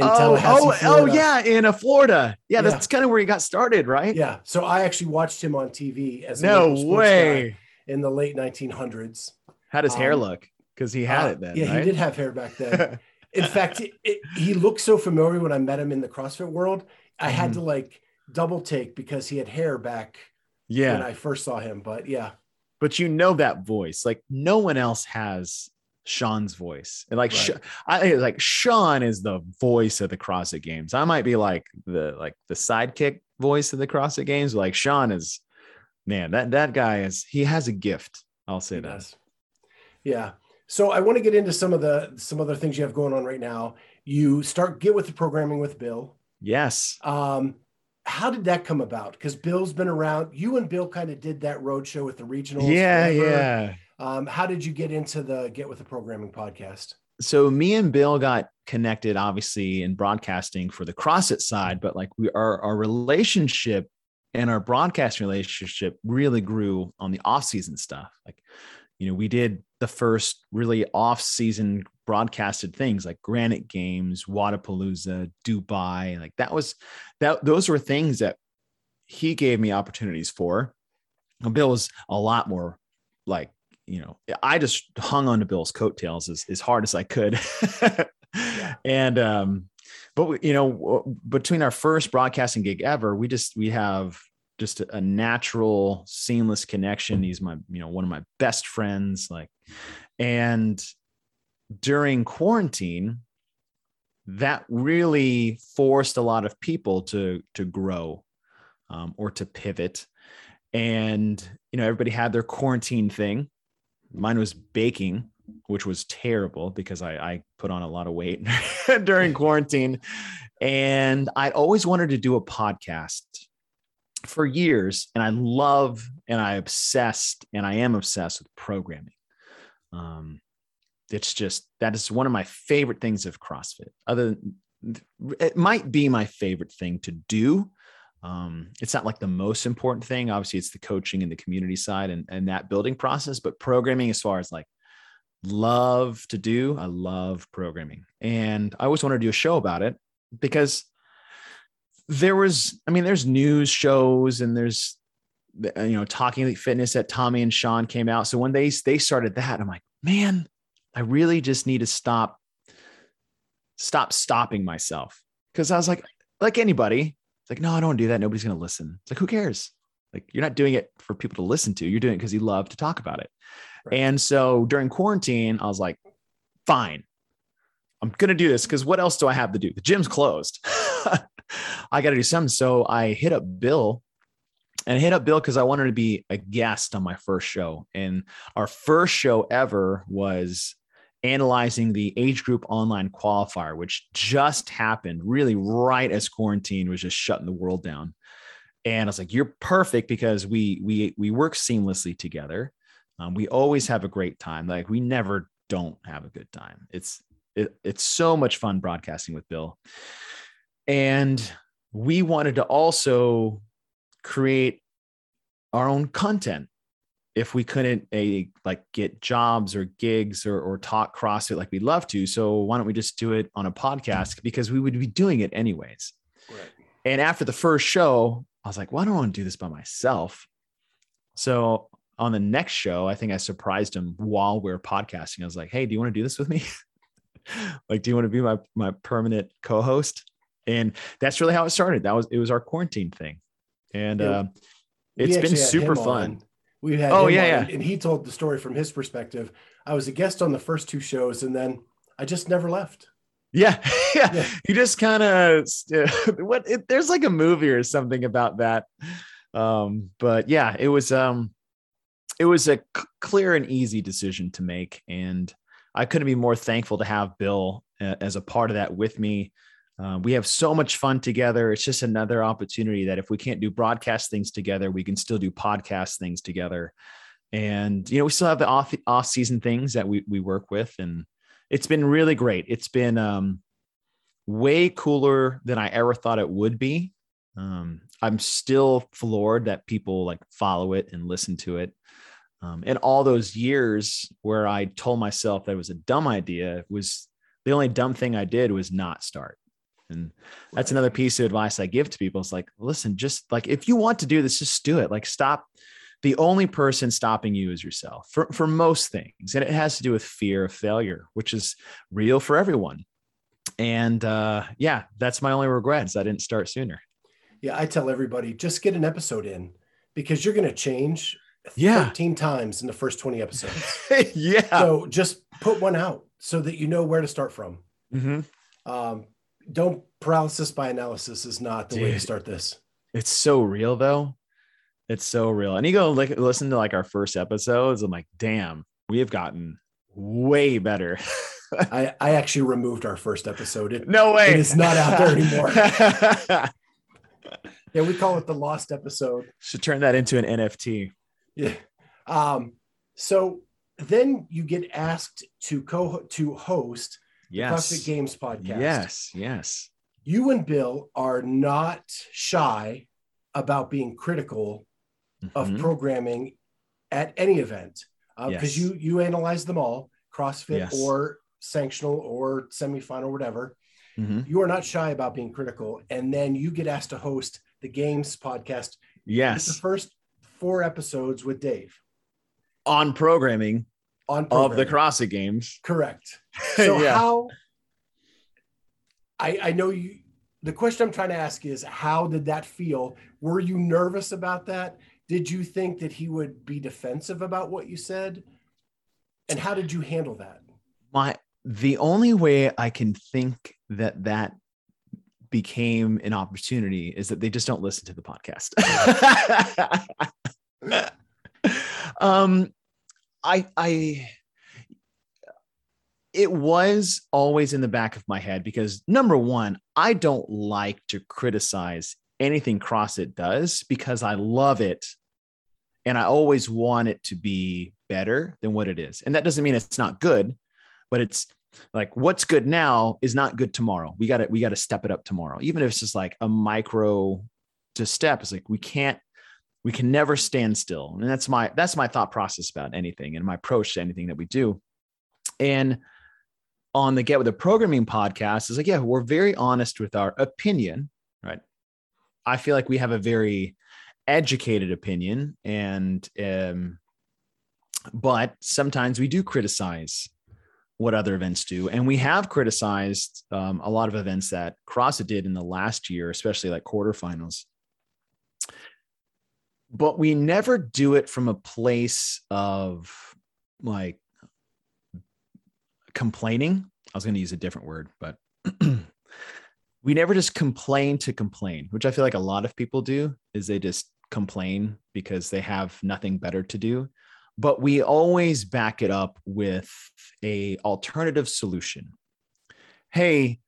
in oh, Tallahassee, oh, oh, yeah, in a Florida. Yeah, that's yeah. kind of where he got started, right?
Yeah. So I actually watched him on TV as
no way
in the late 1900s.
How does um, hair look? Because he had uh, it then.
Yeah,
right?
he did have hair back then. [LAUGHS] in fact, it, it, he looked so familiar when I met him in the CrossFit world. I mm. had mm-hmm. to like double take because he had hair back.
Yeah.
When I first saw him, but yeah.
But you know that voice, like no one else has Sean's voice. And like right. I like Sean is the voice of the CrossFit games. I might be like the like the sidekick voice of the CrossFit games. Like Sean is man, that that guy is he has a gift. I'll say he that. Does.
Yeah. So I want to get into some of the some other things you have going on right now. You start get with the programming with Bill.
Yes.
Um, how did that come about? Because Bill's been around. You and Bill kind of did that road show with the regionals.
Yeah, yeah.
Um, how did you get into the Get with the Programming podcast?
So me and Bill got connected, obviously, in broadcasting for the CrossFit side, but like we our our relationship and our broadcast relationship really grew on the off season stuff. Like you know, we did the first really off-season broadcasted things like Granite Games, Wodapalooza, Dubai. Like that was that those were things that he gave me opportunities for. Bill was a lot more like, you know, I just hung on to Bill's coattails as, as hard as I could. yeah. [LAUGHS] And um, but we, you know, between our first broadcasting gig ever, we just we have just a natural seamless connection he's my you know one of my best friends like and during quarantine that really forced a lot of people to to grow um, or to pivot and you know everybody had their quarantine thing mine was baking which was terrible because I, I put on a lot of weight [LAUGHS] during quarantine and i always wanted to do a podcast for years and I love and I obsessed and I am obsessed with programming. Um, it's just that is one of my favorite things of CrossFit. Other than, it might be my favorite thing to do. Um, it's not like the most important thing. Obviously, it's the coaching and the community side and, and that building process, but programming as far as like love to do, I love programming. And I always wanted to do a show about it because there was, I mean, there's news shows and there's, uh, you know, talking Elite Fitness that Tommy and Sean came out. So when they they started that, I'm like, man, I really just need to stop, stop stopping myself because I was like, like anybody, it's like, no, I don't do that. Nobody's gonna listen. It's like, who cares? Like you're not doing it for people to listen to. You're doing it because you love to talk about it. Right. And so during quarantine, I was like, fine, I'm gonna do this because what else do I have to do? The gym's closed. [LAUGHS] I got to do something. So I hit up Bill and I hit up Bill because I wanted to be a guest on my first show. And our first show ever was analyzing the age group online qualifier, which just happened really right as quarantine was just shutting the world down. And I was like, "You're perfect because we we we work seamlessly together. Um, we always have a great time. Like we never don't have a good time. It's it, it's so much fun broadcasting with Bill. And we wanted to also create our own content if we couldn't a like get jobs or gigs or, or talk CrossFit like we'd love to. So why don't we just do it on a podcast because we would be doing it anyways. Right. And after the first show, I was like, why don't I want to do this by myself? So on the next show, I think I surprised him while we are podcasting. I was like, hey, do you want to do this with me? [LAUGHS] like, do you want to be my my permanent co-host? and that's really how it started. That was it was our quarantine thing, and uh, it's been super fun.
On. We had oh yeah, yeah, and he told the story from his perspective. I was a guest on the first two shows, and then I just never left.
Yeah, [LAUGHS] yeah. yeah. You just kind of [LAUGHS] what? It, there's like a movie or something about that. Um, but yeah, it was um, it was a c- clear and easy decision to make, and I couldn't be more thankful to have Bill uh, as a part of that with me. Uh, we have so much fun together. It's just another opportunity that if we can't do broadcast things together, we can still do podcast things together. And you know, we still have the off off season things that we we work with, and it's been really great. It's been um, way cooler than I ever thought it would be. Um, I'm still floored that people like follow it and listen to it. Um, and all those years where I told myself that it was a dumb idea was the only dumb thing I did was not start. And that's another piece of advice I give to people. It's like, listen, just like if you want to do this, just do it. Like stop. The only person stopping you is yourself for, for most things. And it has to do with fear of failure, which is real for everyone. And uh, yeah, that's my only regrets. I didn't start sooner.
Yeah, I tell everybody just get an episode in because you're going to change yeah. 13 times in the first 20 episodes. [LAUGHS]
yeah.
So just put one out so that you know where to start from. Mm-hmm. Um, don't paralysis by analysis is not the Dude, way to start this.
It's so real though. It's so real. And you go like listen to like our first episodes. I'm like, damn, we have gotten way better. [LAUGHS]
I, I actually removed our first episode. It,
no way.
It is not out there anymore. [LAUGHS] yeah, we call it the lost episode.
Should turn that into an NFT.
Yeah. Um, so then you get asked to co to host
yes.
CrossFit Games podcast.
Yes, yes.
You and Bill are not shy about being critical mm-hmm. of programming at any event. because
Yes.
you you analyze them all, CrossFit
Yes.
or sanctional or semifinal, whatever.
Mhm.
You are not shy about being critical, and then you get asked to host the Games podcast. It's the first four episodes with Dave
On programming
on
of the
programming.
CrossFit Games.
Correct. [LAUGHS] So
Yeah.
how? I I know you. The question I'm trying to ask is, how did that feel? Were you nervous about that? Did you think that he would be defensive about what you said? And how did you handle that?
my the only way I can think that that became an opportunity is that they just don't listen to the podcast. [LAUGHS] [LAUGHS] um, I I it was always in the back of my head because number one, I don't like to criticize anything CrossFit does because I love it and I always want it to be better than what it is. And that doesn't mean it's not good, but it's like what's good now is not good tomorrow. We got to we got to step it up tomorrow. Even if it's just like a micro to step, it's like we can't we can never stand still. And that's my that's my thought process about anything and my approach to anything that we do. And on the Get with the Programming podcast is like, yeah, we're very honest with our opinion, right? I feel like we have a very educated opinion and um but sometimes we do criticize what other events do and we have criticized um, a lot of events that CrossFit did in the last year especially like quarterfinals but we never do it from a place of like complaining. I was going to use a different word but [CLEARS THROAT] we never just complain to complain which i feel like a lot of people do is they just complain because they have nothing better to do. But we always back it up with a alternative solution. Hey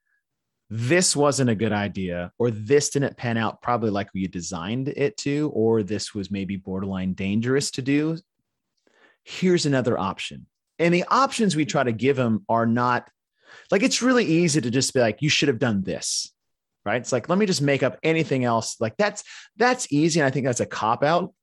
this wasn't a good idea or this didn't pan out probably like we designed it to or this was maybe borderline dangerous to do here's another option. And the options we try to give them are not like it's really easy to just be like you should have done this right? It's like let me just make up anything else. Like that's that's easy and i think that's a cop out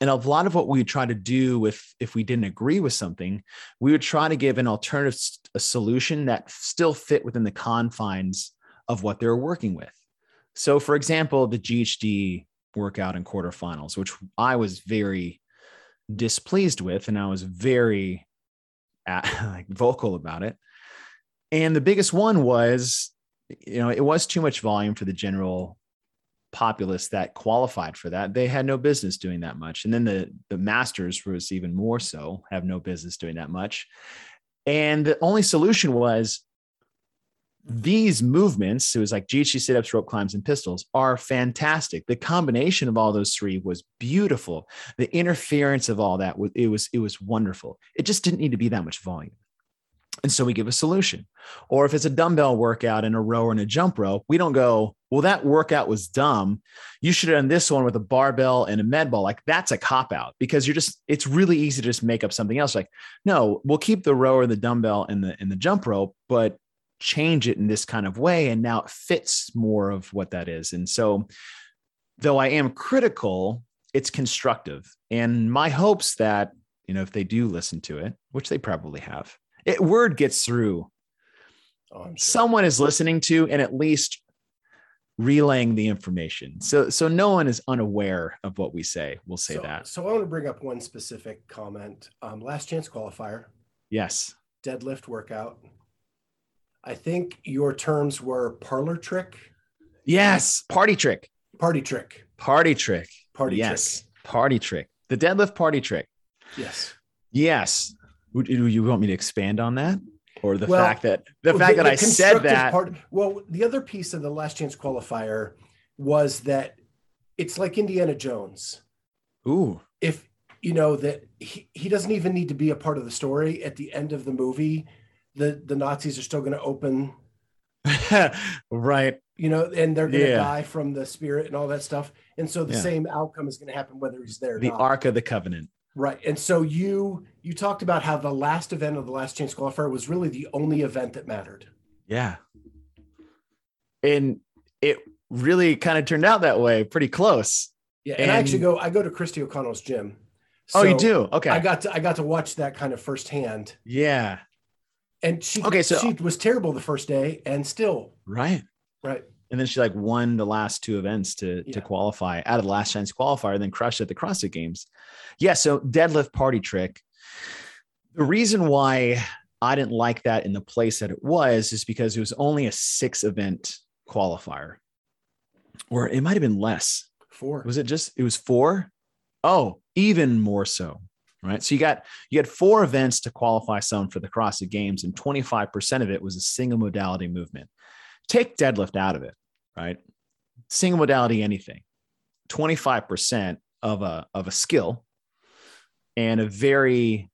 and a lot of what we try to do with if we didn't agree with something we would try to give an alternative a solution that still fit within the confines of what they're working with. So for example the ghd workout in quarterfinals which i was very displeased with and i was very [LAUGHS] like vocal about it. And the biggest one was you know it was too much volume for the general populace that qualified for that they had no business doing that much. And then the the masters was even more so have no business doing that much. And the only solution was these movements it was like GHD sit-ups rope climbs and pistols are fantastic. The combination of all those three was beautiful. The interference of all that was it was it was wonderful. It just didn't need to be that much volume and so we give a solution. Or if it's a dumbbell workout in a row and a jump rope we don't go well that workout was dumb. You should have done this one with a barbell and a med ball. Like that's a cop out because you're just it's really easy to just make up something else. Like no we'll keep the row or the dumbbell and the and the jump rope but change it in this kind of way. And now it fits more of what that is. And so though i am critical it's constructive. And my hopes that you know if they do listen to it which they probably have it word gets through.
Oh, sure.
someone is listening to and at least relaying the information. So so no one is unaware of what we say. We'll say
so,
that.
So I want to bring up one specific comment. Um, last chance qualifier,
yes.
Deadlift workout. I think your terms were parlor trick,
yes. Party trick.
Party trick,
party trick.
Party
yes. party trick. The deadlift party trick
trick. Yes.
yes would, do you want me to expand on that or the
Well,
fact that the fact that i said that
part- well, the other piece of the last chance qualifier was that it's like Indiana Jones.
ooh
If you know that he, he doesn't even need to be a part of the story at the end of the movie, the the Nazis are still going to open, [LAUGHS]
right
you know, and they're going to
Yeah.
die from the spirit and all that stuff. And so the
Yeah.
same outcome is going to happen whether he's there or
the
not.
ark of the covenant
Right. And so you you talked about how the last event of the last chance qualifier was really the only event that mattered.
yeah and it really kind of turned out that way pretty close
Yeah. And, I actually go I go to Kristi O'Connell's gym.
oh, you do? Okay.
I got to I got to watch that kind of firsthand.
yeah.
And she
Okay, so-
she was terrible the first day and still
Right.
right.
And then she like won the last two events to
Yeah.
to qualify out of the last chance qualifier, and then crushed at the CrossFit Games. Yeah. So deadlift party trick. The reason why I didn't like that in the place that it was is because it was only a six event qualifier, or it might have been less.
Four.
Was it just it was four? Oh, even more so. Right. So you got you had four events to qualify someone for the CrossFit Games, and 25% of it was a single modality movement. Take deadlift out of it, right? Single modality anything. 25% of a of a skill and a very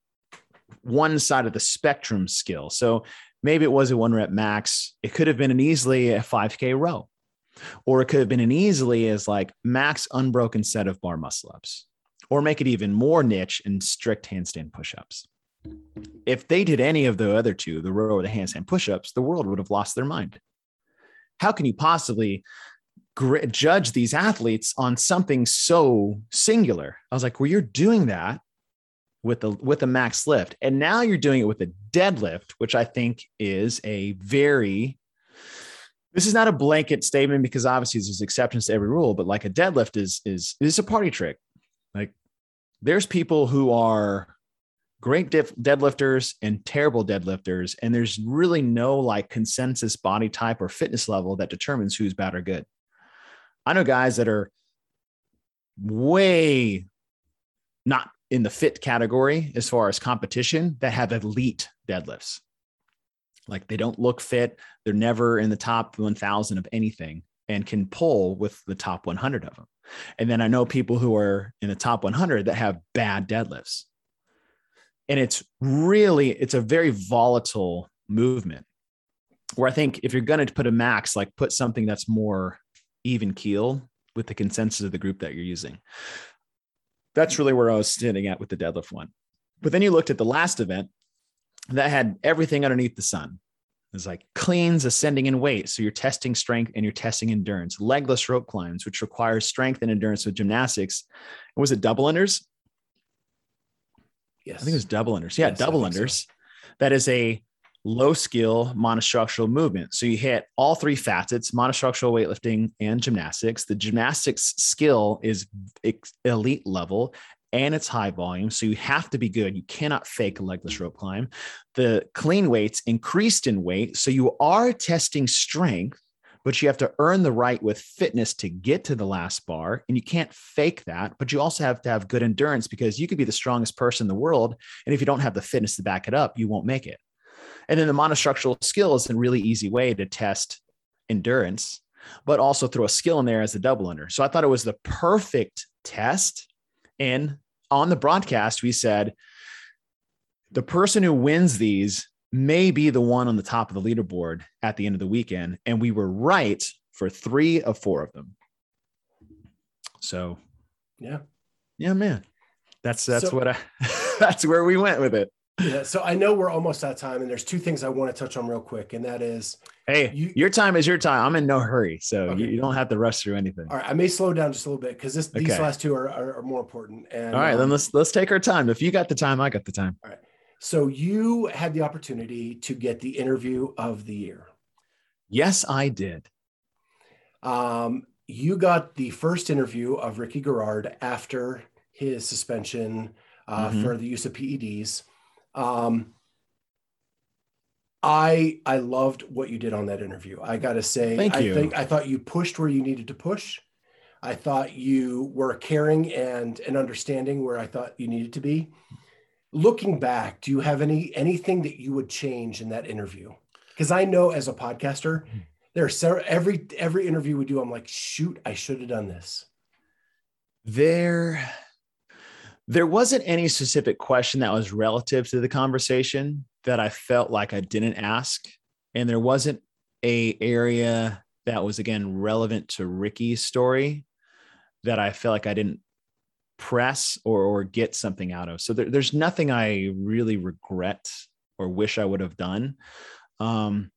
one side of the spectrum skill. So maybe it was a one rep max. It could have been an easily a 5K row or it could have been an easily as like max unbroken set of bar muscle ups, or make it even more niche and strict handstand push ups. If they did any of the other two, the row or the handstand push ups, the world would have lost their mind. How can you possibly gr- judge these athletes on something so singular? I was like, well, you're doing that with the with the max lift, and now you're doing it with a deadlift, which I think is a very this is not a blanket statement because obviously there's exceptions to every rule, but like a deadlift is is is a party trick. Like there's people who are great deadlifters and terrible deadlifters, and there's really no like consensus body type or fitness level that determines who's bad or good. I know guys that are way not in the fit category as far as competition that have elite deadlifts. Like they don't look fit, they're never in the top 1000 of anything and can pull with the top 100 of them. And then I know people who are in the top 100 that have bad deadlifts. And it's really it's a very volatile movement. Where I think if you're going to put a max like put something that's more even keel with the consensus of the group that you're using. That's really where I was sitting at with the deadlift one. But then you looked at the last event that had everything underneath the sun. It's like cleans ascending in weight. So you're testing strength and you're testing endurance. Legless rope climbs, which requires strength and endurance with gymnastics. Was it double unders?
Yes.
I think it was double unders. Yeah,
Yes,
double
think so.
unders. That is a low skill monostructural movement. So you hit all three facets monostructural weightlifting and gymnastics. The gymnastics skill is elite level and it's high volume. So you have to be good. You cannot fake a legless rope climb. The clean weights increased in weight. So you are testing strength. But you have to earn the right with fitness to get to the last bar. And you can't fake that. But you also have to have good endurance because you could be the strongest person in the world. And if you don't have the fitness to back it up, you won't make it. And then the monostructural skill is a really easy way to test endurance, but also throw a skill in there as a double under. So I thought it was the perfect test. And on the broadcast, we said the person who wins these may be the one on the top of the leaderboard at the end of the weekend. And we were right for three of four of them. So
yeah.
yeah, man. That's that's
So-
what I [LAUGHS] that's where we went with it.
Yeah. So I know we're almost out of time, and there's two things I want to touch on real quick, and that is
Hey,
You-
your time is your time. I'm in no hurry, so
Okay.
you, you don't have to rush through anything.
all right. I may slow down just a little bit because this these last two are, are, are more important. And
All right,
um,
then let's let's take our time. If you got the time, I got the time.
So you had the opportunity to get the interview of the year.
Yes, I did.
Um, you got the first interview of Ricky Garard after his suspension uh,
Mhm.
for the use of PEDs. Um, I I loved what you did on that interview. I got to say,
Thank
I
you.
think I thought you pushed where you needed to push. I thought you were caring and and understanding where I thought you needed to be. Looking back, do you have any anything that you would change in that interview? Because I know as a podcaster, hmm. there are several, every every interview we do, I'm like, shoot, I should have done this.
There, there wasn't any specific question that was relative to the conversation that I felt like I didn't ask, and there wasn't a area that was again relevant to Ricky's story that I felt like I didn't press or or get something out of. So there, there's nothing I really regret or wish I would have done. Um,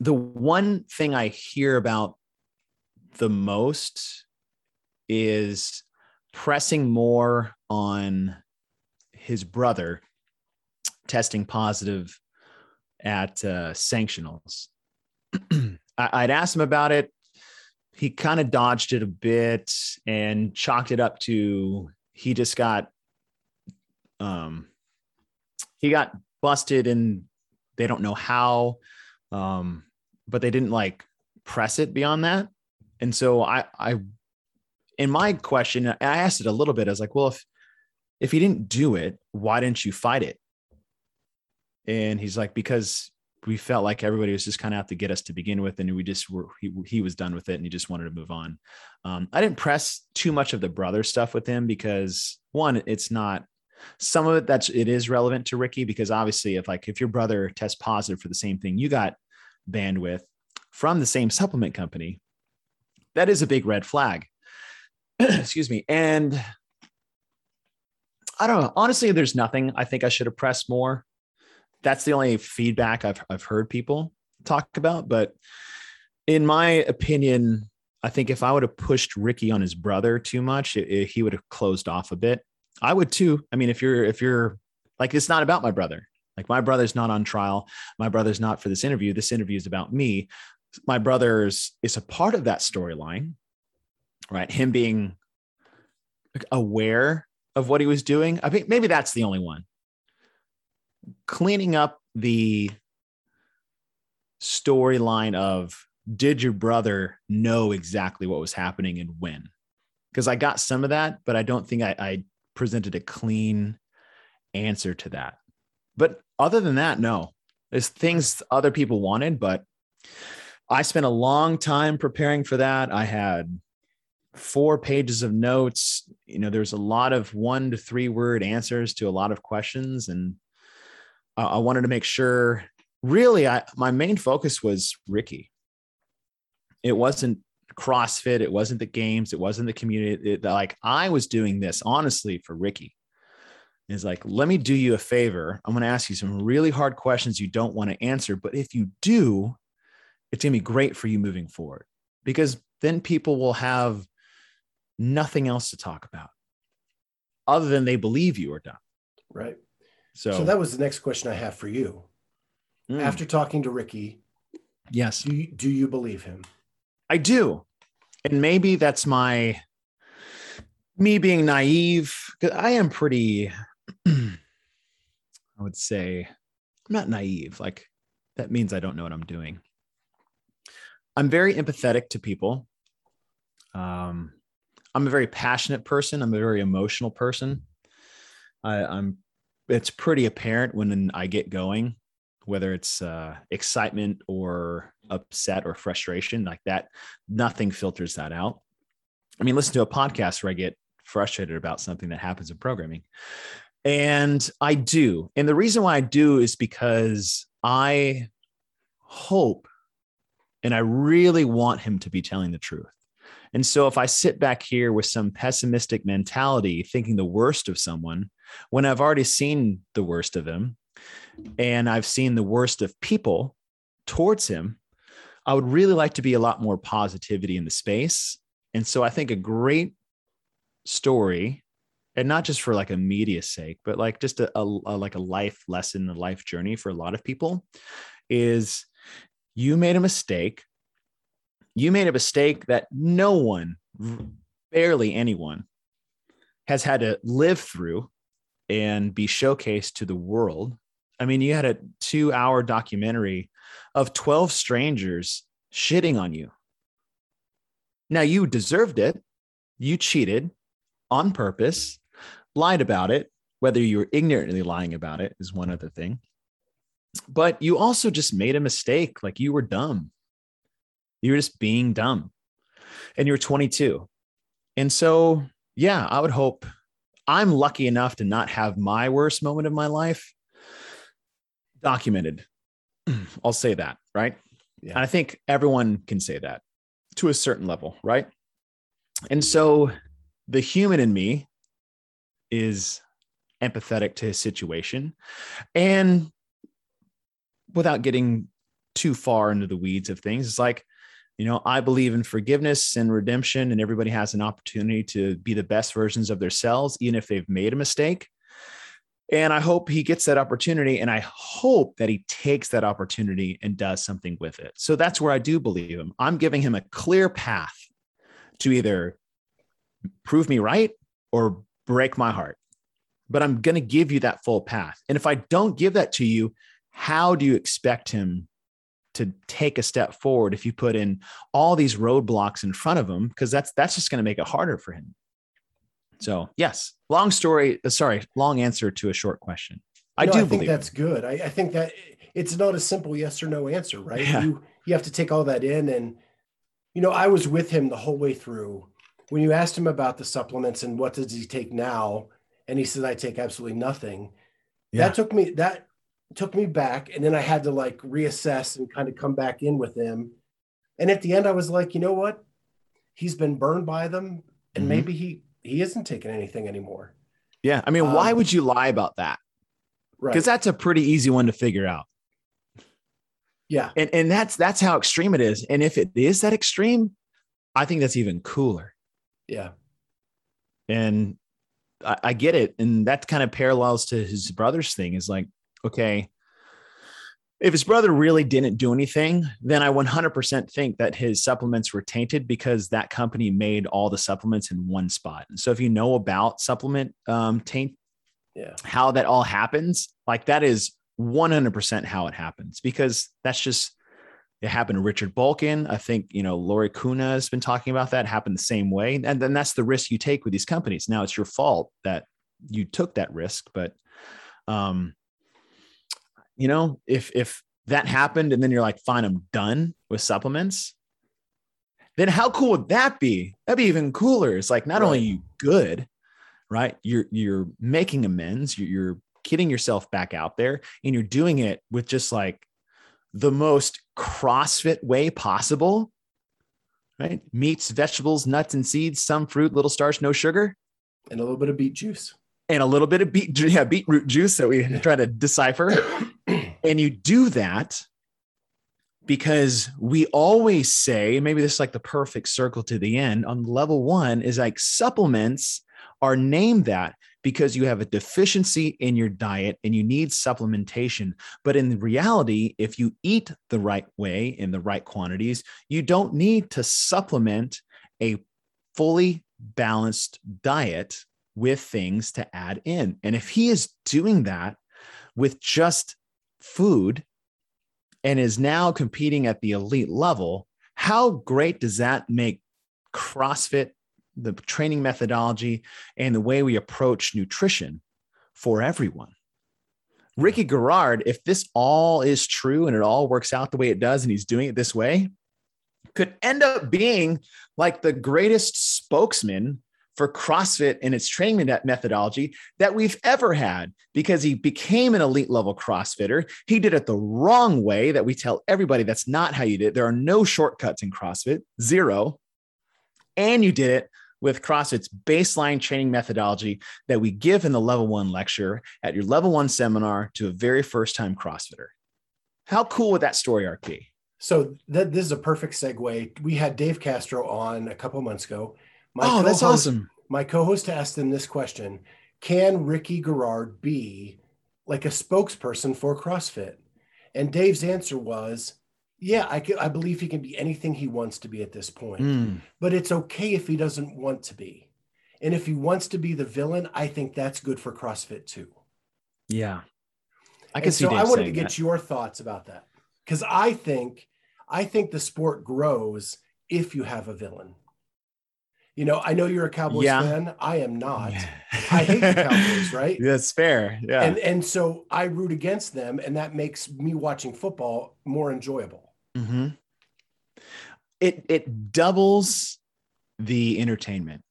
the one thing I hear about the most is pressing more on his brother testing positive at uh, sanctionals. [CLEARS THROAT] I, would asked him about it. He kind of dodged it a bit and chalked it up to he just got um he got busted and they don't know how um but they didn't like press it beyond that. And so i i in my question i asked it a little bit. I was like well if if he didn't do it why didn't you fight it? And he's like because we felt like everybody was just kind of out to get us to begin with and we just were he, he was done with it and he just wanted to move on. Um, i didn't press too much of the brother stuff with him because one it's not some of it that's it is relevant to ricky because obviously if like if your brother tests positive for the same thing you got bandwidth from the same supplement company that is a big red flag. [CLEARS THROAT] Excuse me. And i don't know honestly there's nothing i think i should have pressed more that's the only feedback I've I've heard people talk about. But in my opinion, I think if I would have pushed Ricky on his brother too much, it, it, he would have closed off a bit. I would too. I mean, if you're if you're like it's not about my brother. Like my brother's not on trial. My brother's not for this interview. This interview is about me. My brother's is a part of that storyline, right? Him being aware of what he was doing. I think maybe that's the only one cleaning up the storyline of did your brother know exactly what was happening and when? Because I got some of that, but I don't think I, I presented a clean answer to that. But other than that, no. There's things other people wanted, but I spent a long time preparing for that. I had four pages of notes. You know, there's a lot of one to three word answers to a lot of questions. And uh, I wanted to make sure. Really, I my main focus was Ricky. It wasn't CrossFit. It wasn't the games. It wasn't the community. It, like I was doing this honestly for Ricky. Is like, let me do you a favor. I'm going to ask you some really hard questions you don't want to answer, but if you do, it's going to be great for you moving forward because then people will have nothing else to talk about other than they believe you are done.
Right. So, so that was the next question I have for you. Mm. After talking to Ricky,
yes,
do you, do you believe him?
I do, and maybe that's my me being naive. I am pretty. [CLEARS THROAT] I would say I'm not naive. Like that means I don't know what I'm doing. I'm very empathetic to people. Um, I'm a very passionate person. I'm a very emotional person. I, I'm it's pretty apparent when I get going, whether it's uh, excitement or upset or frustration like that. Nothing filters that out. I mean, listen to a podcast where I get frustrated about something that happens in programming. And I do. And the reason why I do is because I hope and I really want him to be telling the truth. And so if I sit back here with some pessimistic mentality, thinking the worst of someone, when I've already seen the worst of him and I've seen the worst of people towards him, I would really like to be a lot more positivity in the space. And so I think a great story, and not just for like a media sake, but like just a, a, a like a life lesson, a life journey for a lot of people, is you made a mistake. You made a mistake that no one, barely anyone, has had to live through and be showcased to the world. I mean, you had a two hour documentary of 12 strangers shitting on you. Now, you deserved it. You cheated on purpose, lied about it. Whether you were ignorantly lying about it is one other thing. But you also just made a mistake. Like you were dumb. You were just being dumb. And you're 22. And so, yeah, I would hope I'm lucky enough to not have my worst moment of my life documented. [CLEARS THROAT] I'll say that, right? Yeah. And I think everyone can say that to a certain level, right? And so the human in me is empathetic to his situation. And without getting too far into the weeds of things, it's like, you know, I believe in forgiveness and redemption, and everybody has an opportunity to be the best versions of themselves, even if they've made a mistake. And I hope he gets that opportunity. And I hope that he takes that opportunity and does something with it. So that's where I do believe him. I'm giving him a clear path to either prove me right or break my heart. But I'm going to give you that full path. And if I don't give that to you, how do you expect him to take a step forward if you put in all these roadblocks in front of him because that's that's just going to make it harder for him. So yes long story uh, sorry long answer to a short question. I
no,
do
I think
believe
that's good. I, I think that it's not a simple yes or no answer right?
Yeah.
you you have to take all that in and you know i was with him the whole way through. When you asked him about the supplements and what does he take now and he said i take absolutely nothing
Yeah.
that took me that took me back and then i had to like reassess and kind of come back in with him. And at the end i was like you know what? He's been burned by them and
Mhm.
maybe he he isn't taking anything anymore.
Yeah i mean why
Um,
would you lie about that?
Right.
Because that's a pretty easy one to figure out.
Yeah.
And and that's that's how extreme it is. And if it is that extreme i think that's even cooler.
Yeah.
And I, I get it. And that kind of parallels to his brother's thing is like okay if his brother really didn't do anything then i 100% think that his supplements were tainted because that company made all the supplements in one spot and so if you know about supplement um, taint
yeah
how that all happens like that is 100% how it happens because that's just it happened to Richard Balkin. I think, you know, Lori Kuna has been talking about that, happened the same way. And then that's the risk you take with these companies. Now it's your fault that you took that risk, but um you know, if if that happened and then you're like, fine, I'm done with supplements, then how cool would that be? That'd be even cooler. It's like not only
Right.
you good, right? You're you're making amends, you're, you're getting yourself back out there, and you're doing it with just like the most CrossFit way possible, right? Meats, vegetables, nuts, and seeds, some fruit, little starch, no sugar,
and a little bit of beet juice
and a little bit of beet, yeah, beetroot juice that we try to decipher. [COUGHS] And you do that because we always say, maybe this is like the perfect circle to the end on level one is like supplements are named that because you have a deficiency in your diet and you need supplementation. But in reality, if you eat the right way in the right quantities, you don't need to supplement a fully balanced diet with things to add in. And if he is doing that with just food and is now competing at the elite level, how great does that make CrossFit, the training methodology, and the way we approach nutrition for everyone? Ricky Garard, if this all is true and it all works out the way it does, and he's doing it this way, could end up being like the greatest spokesman for CrossFit and its training methodology that we've ever had because he became an elite level CrossFitter. He did it the wrong way that we tell everybody that's not how you did it. There are no shortcuts in CrossFit, zero. And you did it with CrossFit's baseline training methodology that we give in the level one lecture at your level one seminar to a very first time CrossFitter. How cool would that story arc be?
So that this is a perfect segue. We had Dave Castro on a couple months ago. My
oh, that's
co-host-
awesome.
My co-host asked him this question: Can Ricky Garard be like a spokesperson for CrossFit? And Dave's answer was, "Yeah, I can, I believe he can be anything he wants to be at this point.
Mm,
But it's okay if he doesn't want to be. And if he wants to be the villain, I think that's good for CrossFit too.
yeah. I
And
can see
so
Dave
I wanted to get
that.
your thoughts about that because I think I think the sport grows if you have a villain. You know, I know you're a Cowboys
Yeah.
fan. I am not.
Yeah.
I hate the Cowboys, [LAUGHS] right?
That's fair. Yeah.
And and so I root against them, and that makes me watching football more enjoyable.
hmm It it doubles the entertainment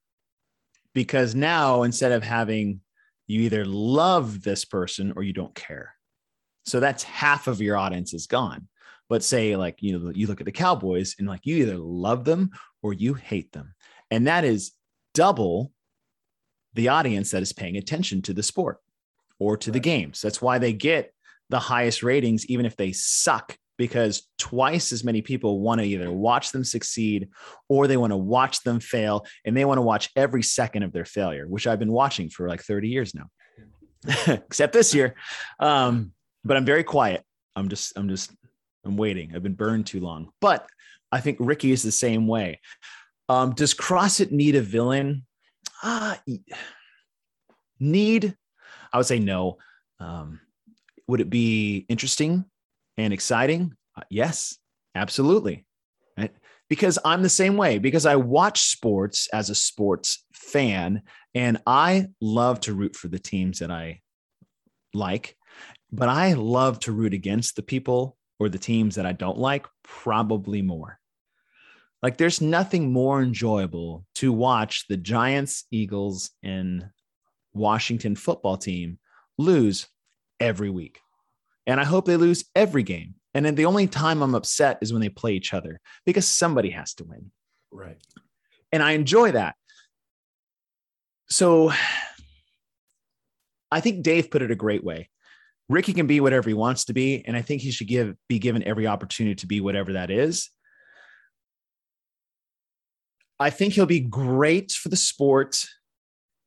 because now instead of having you either love this person or you don't care, so that's half of your audience is gone. But say like you know you look at the Cowboys and like you either love them or you hate them, and that is double the audience that is paying attention to the sport or to the games. That's why they get the highest ratings, even if they suck, because twice as many people want to either watch them succeed or they want to watch them fail. And they want to watch every second of their failure, which I've been watching for like 30 years now. [LAUGHS] except this year. Um, but I'm very quiet. I'm just, I'm just, I'm waiting. I've been burned too long. But I think Ricky is the same way. Um, does CrossFit need a villain? Ah, need? I would say no. Um, would it be interesting and exciting? Uh, yes, absolutely. Right? Because I'm the same way, because I watch sports as a sports fan and I love to root for the teams that I like, but I love to root against the people or the teams that I don't like probably more. Like there's nothing more enjoyable to watch the Giants, Eagles, and Washington football team lose every week. And I hope they lose every game. And then the only time I'm upset is when they play each other because somebody has to win.
Right.
And I enjoy that. So I think Dave put it a great way. Ricky can be whatever he wants to be. And I think he should give be given every opportunity to be whatever that is. I think he'll be great for the sport,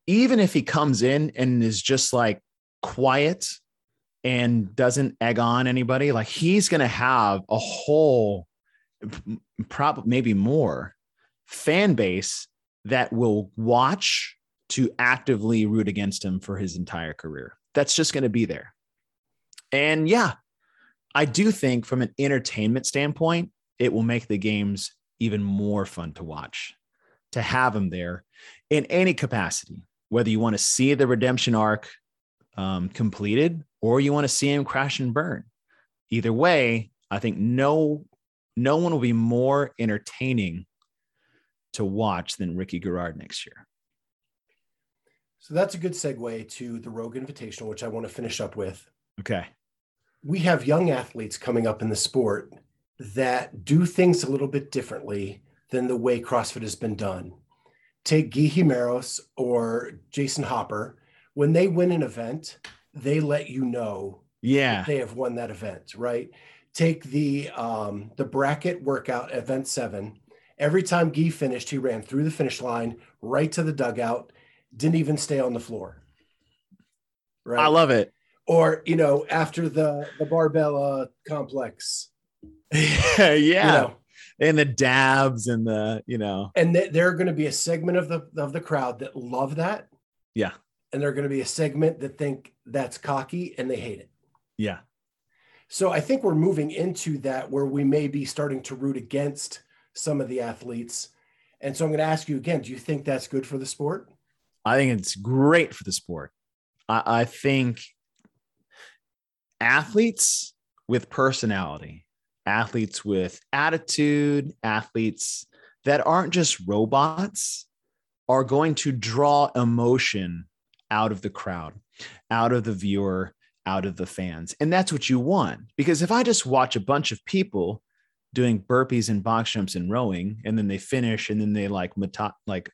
even if he comes in and is just like quiet and doesn't egg on anybody. Like he's going to have a whole, probably maybe more fan base that will watch to actively root against him for his entire career. That's just going to be there. And yeah, I do think from an entertainment standpoint, it will make the games even more fun to watch to have him there in any capacity, whether you want to see the redemption arc um, completed or you want to see him crash and burn. Either way, I think no no one will be more entertaining to watch than Ricky Garard next year.
So that's a good segue to the Rogue Invitational, which I want to finish up with.
Okay.
We have young athletes coming up in the sport that do things a little bit differently than the way CrossFit has been done. Take Guy Jimeros or Jayson Hopper. When they win an event, they let you know
yeah
they have won that event, right? Take the um, the bracket workout event seven. Every time Guy finished, he ran through the finish line, right to the dugout, didn't even stay on the floor.
Right. I love it.
Or, you know, after the the barbell complex. [LAUGHS]
yeah. You know, and the dabs and the you know.
And th- there are going to be a segment of the of the crowd that love that.
Yeah.
And there are going to be a segment that think that's cocky and they hate it.
Yeah.
So i think we're moving into that where we may be starting to root against some of the athletes. And so i'm going to ask you again do you think that's good for the sport?
I think it's great for the sport. I, I think athletes with personality athletes with attitude, athletes that aren't just robots, are going to draw emotion out of the crowd, out of the viewer, out of the fans. And that's what you want. Because if I just watch a bunch of people doing burpees and box jumps and rowing, and then they finish and then they like, like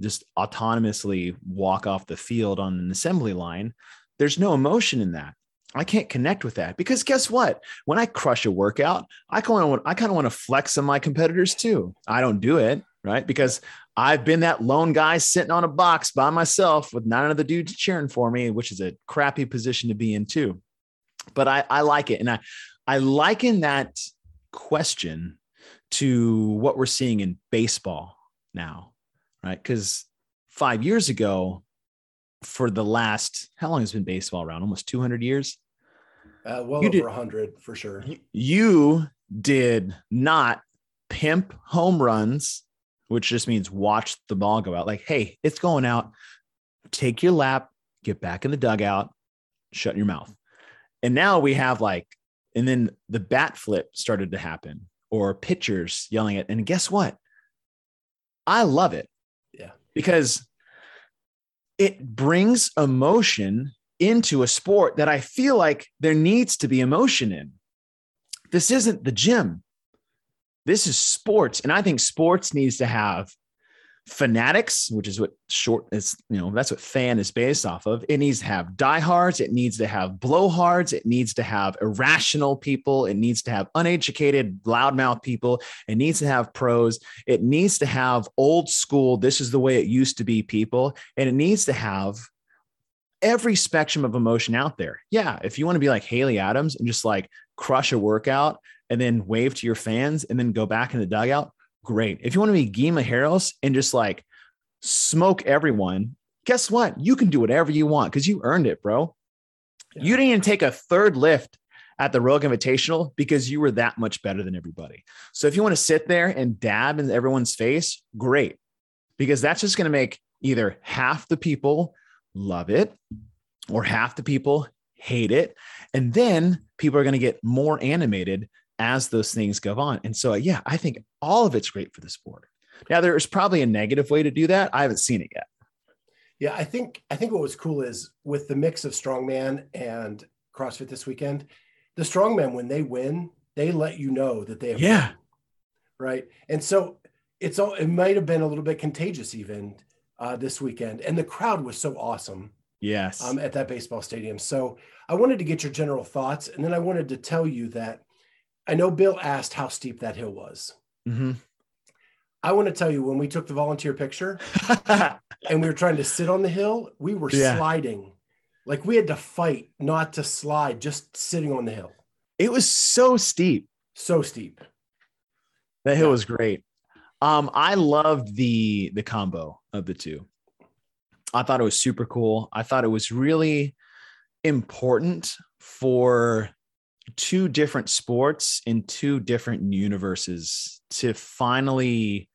just autonomously walk off the field on an assembly line, there's no emotion in that. I can't connect with that because guess what? When I crush a workout, I kind of I kind of want to flex on my competitors too. I don't do it right because I've been that lone guy sitting on a box by myself with none of the dudes cheering for me, which is a crappy position to be in too. But I, I like it, and I I liken that question to what we're seeing in baseball now, right? Because five years ago, for the last how long has been baseball around? Almost 200 years.
Uh, well you over did, 100 for sure.
You did not pimp home runs, which just means watch the ball go out. Like, hey, it's going out. Take your lap, get back in the dugout, shut your mouth. And now we have like, and then the bat flip started to happen, or pitchers yelling at. And guess what? I love it.
Yeah.
Because it brings emotion into a sport that I feel like there needs to be emotion in. This isn't the gym. This is sports. And I think sports needs to have fanatics, which is what short is, you know, that's what fan is based off of. It needs to have diehards. It needs to have blowhards. It needs to have irrational people. It needs to have uneducated, loudmouth people. It needs to have pros. It needs to have old school, this is the way it used to be people. And it needs to have every spectrum of emotion out there. Yeah, if you want to be like Haley Adams and just like crush a workout and then wave to your fans and then go back in the dugout, great. If you want to be Guy Harris and just like smoke everyone, guess what? You can do whatever you want because you earned it, bro. Yeah. You didn't even take a third lift at the Rogue Invitational because you were that much better than everybody. So if you want to sit there and dab in everyone's face, great, because that's just going to make either half the people love it or half the people hate it. And then people are going to get more animated as those things go on. And so, yeah, I think all of it's great for the sport. Now, there's probably a negative way to do that. I haven't seen it yet.
Yeah, I think I think what was cool is with the mix of strongman and CrossFit this weekend, the strongman when they win, they let you know that they have
yeah, won,
right. And so it's all it might have been a little bit contagious even uh, this weekend, and the crowd was so awesome.
Yes,
um, at that baseball stadium. So I wanted to get your general thoughts, and then I wanted to tell you that I know Bill asked how steep that hill was.
Mm-hmm.
I want to tell you when we took the volunteer picture [LAUGHS] and we were trying to sit on the hill, we were yeah. sliding. Like we had to fight not to slide, just sitting on the hill.
It was so steep.
So steep.
That hill yeah. was great. Um, I loved the the combo of the two. I thought it was super cool. I thought it was really important for two different sports in two different universes to finally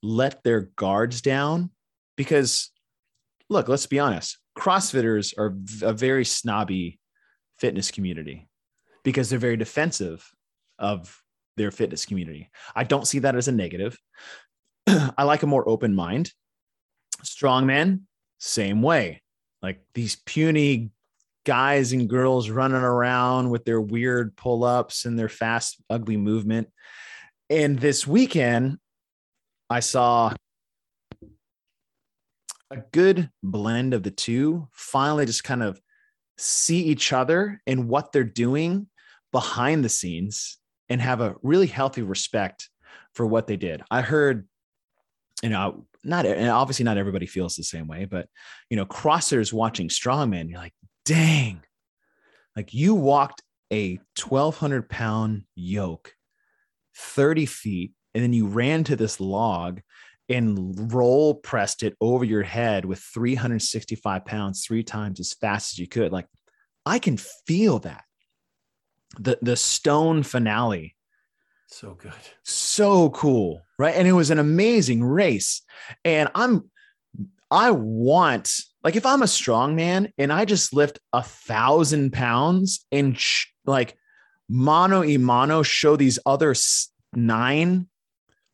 let their guards down because look let's be honest crossfitters are a very snobby fitness community because they're very defensive of their fitness community. I don't see that as a negative. [CLEARS THROAT] I like a more open mind. Strongman same way. Like these puny guys and girls running around with their weird pull-ups and their fast ugly movement. And this weekend I saw a good blend of the two. Finally just kind of see each other and what they're doing behind the scenes and have a really healthy respect for what they did. I heard, you know, not and obviously not everybody feels the same way, but you know, crossers watching strongman, you're like, dang, like you walked a 1200 pound yoke 30 feet and then you ran to this log and roll pressed it over your head with 365 pounds three times as fast as you could. Like i can feel that the the stone finale.
So good.
So cool right? And it was an amazing race. And i'm i want like if i'm a strong man and i just lift a thousand pounds and sh- like mano y mano show these other nine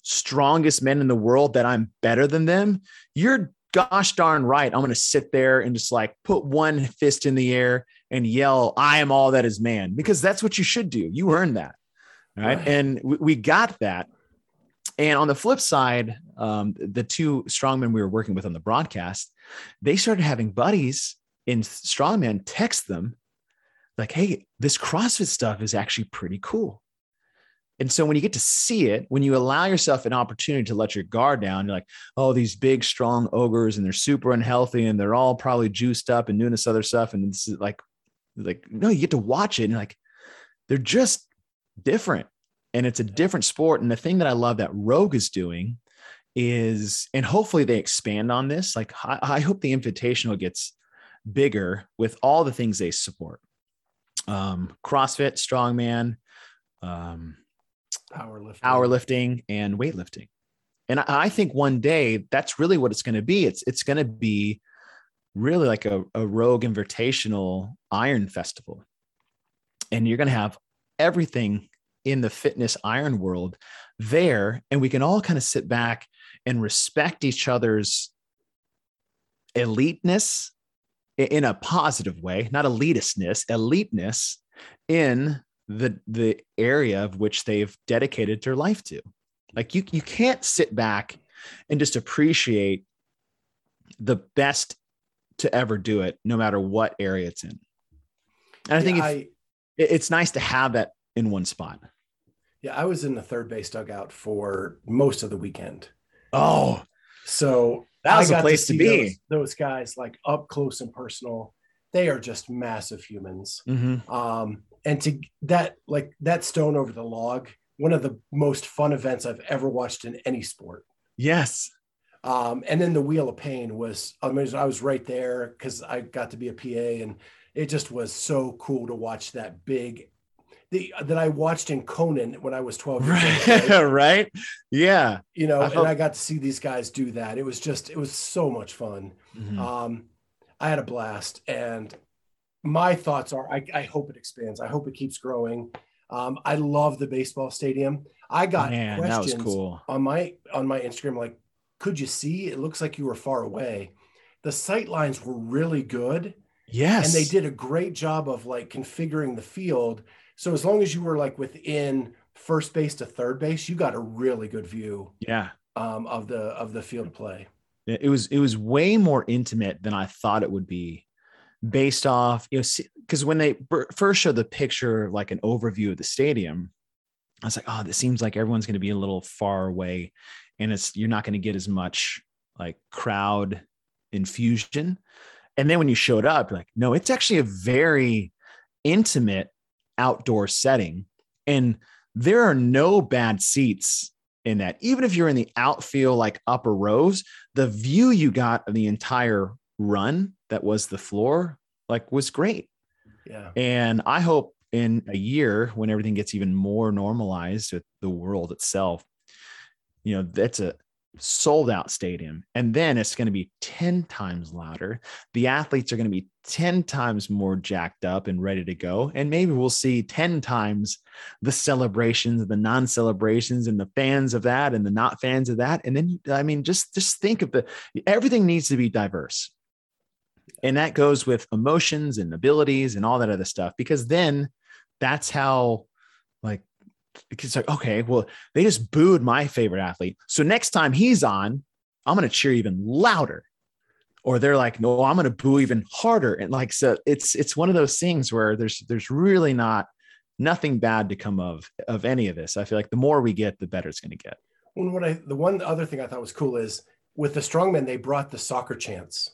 strongest men in the world that I'm better than them, you're gosh darn right. I'm going to sit there and just like put one fist in the air and yell, I am all that is man, because that's what you should do. You earned that. Right. right. And we, we, got that. And on the flip side, um, the two strongmen we were working with on the broadcast, they started having buddies in strongman text them like, Hey, this CrossFit stuff is actually pretty cool. And so when you get to see it, when you allow yourself an opportunity to let your guard down, you're like, oh, these big, strong ogres, and they're super unhealthy, and they're all probably juiced up and doing this other stuff. And it's like, like, no, you get to watch it, and like, they're just different. And it's a different sport. And the thing that I love that Rogue is doing is, and hopefully they expand on this. Like, I, I hope the invitational gets bigger with all the things they support. Um, CrossFit, strongman, um,
powerlifting,
powerlifting and weightlifting. And I think one day that's really what it's going to be. It's it's going to be really like a, a rogue invitational iron festival. And you're going to have everything in the fitness iron world there. And we can all kind of sit back and respect each other's eliteness in a positive way, not elitistness, eliteness in the the area of which they've dedicated their life to. Like you you can't sit back and just appreciate the best to ever do it, no matter what area it's in. And I think yeah, I, it's nice to have that in one spot.
Yeah, I was in the third base dugout for most of the weekend.
Oh,
so
that was a place to, to be.
Those, those, guys like up close and personal. they are just massive humans.
Mhm.
Um, and to that, like that stone over the log, one of the most fun events I've ever watched in any sport.
Yes.
Um, and then the wheel of pain was, I mean, I was right there because I got to be a PA, and it just was so cool to watch that big. The, that I watched in Conan when I was 12 years old.
Right.
right? [LAUGHS]
right. Yeah.
You know,
I
and I got to see these guys do that. It was just, it was so much fun.
Mhm.
Um, I had a blast, and my thoughts are: I, I hope it expands. I hope it keeps growing. Um, I love the baseball stadium. I got
Man,
questions
cool.
on my on my Instagram, like, could you see? It looks like you were far away. The sight lines were really good,
Yes.
and they did a great job of like configuring the field. So as long as you were like within first base to third base, you got a really good view
Yeah.
um, of the of the field play.
It it was it was way more intimate than I thought it would be, based off you know because when they first showed the picture like an overview of the stadium, I was like, oh, this seems like everyone's going to be a little far away, and it's you're not going to get as much like crowd infusion. And then when you showed up, like, no, it's actually a very intimate outdoor setting, and there are no bad seats in that. Even if you're in the outfield, like upper rows, the view you got of the entire run that was the floor, like was great.
Yeah.
And I hope in a year, when everything gets even more normalized with the world itself, you know, that's a sold out stadium. And then it's going to be 10 times louder. The athletes are going to be 10 times more jacked up and ready to go. And maybe we'll see 10 times the celebrations, the non celebrations, and the fans of that and the not fans of that. And then, I mean, just, just think of the everything needs to be diverse. And that goes with emotions and abilities and all that other stuff, because then that's how, like, it's like, okay, well, they just booed my favorite athlete. So next time he's on, I'm going to cheer even louder. Or they're like, no, I'm going to boo even harder. And like, so it's, it's one of those things where there's, there's really not nothing bad to come of, of any of this. I feel like the more we get, the better it's going to get.
Well, what I the one other thing I thought was cool is with the strongmen they brought the soccer chants.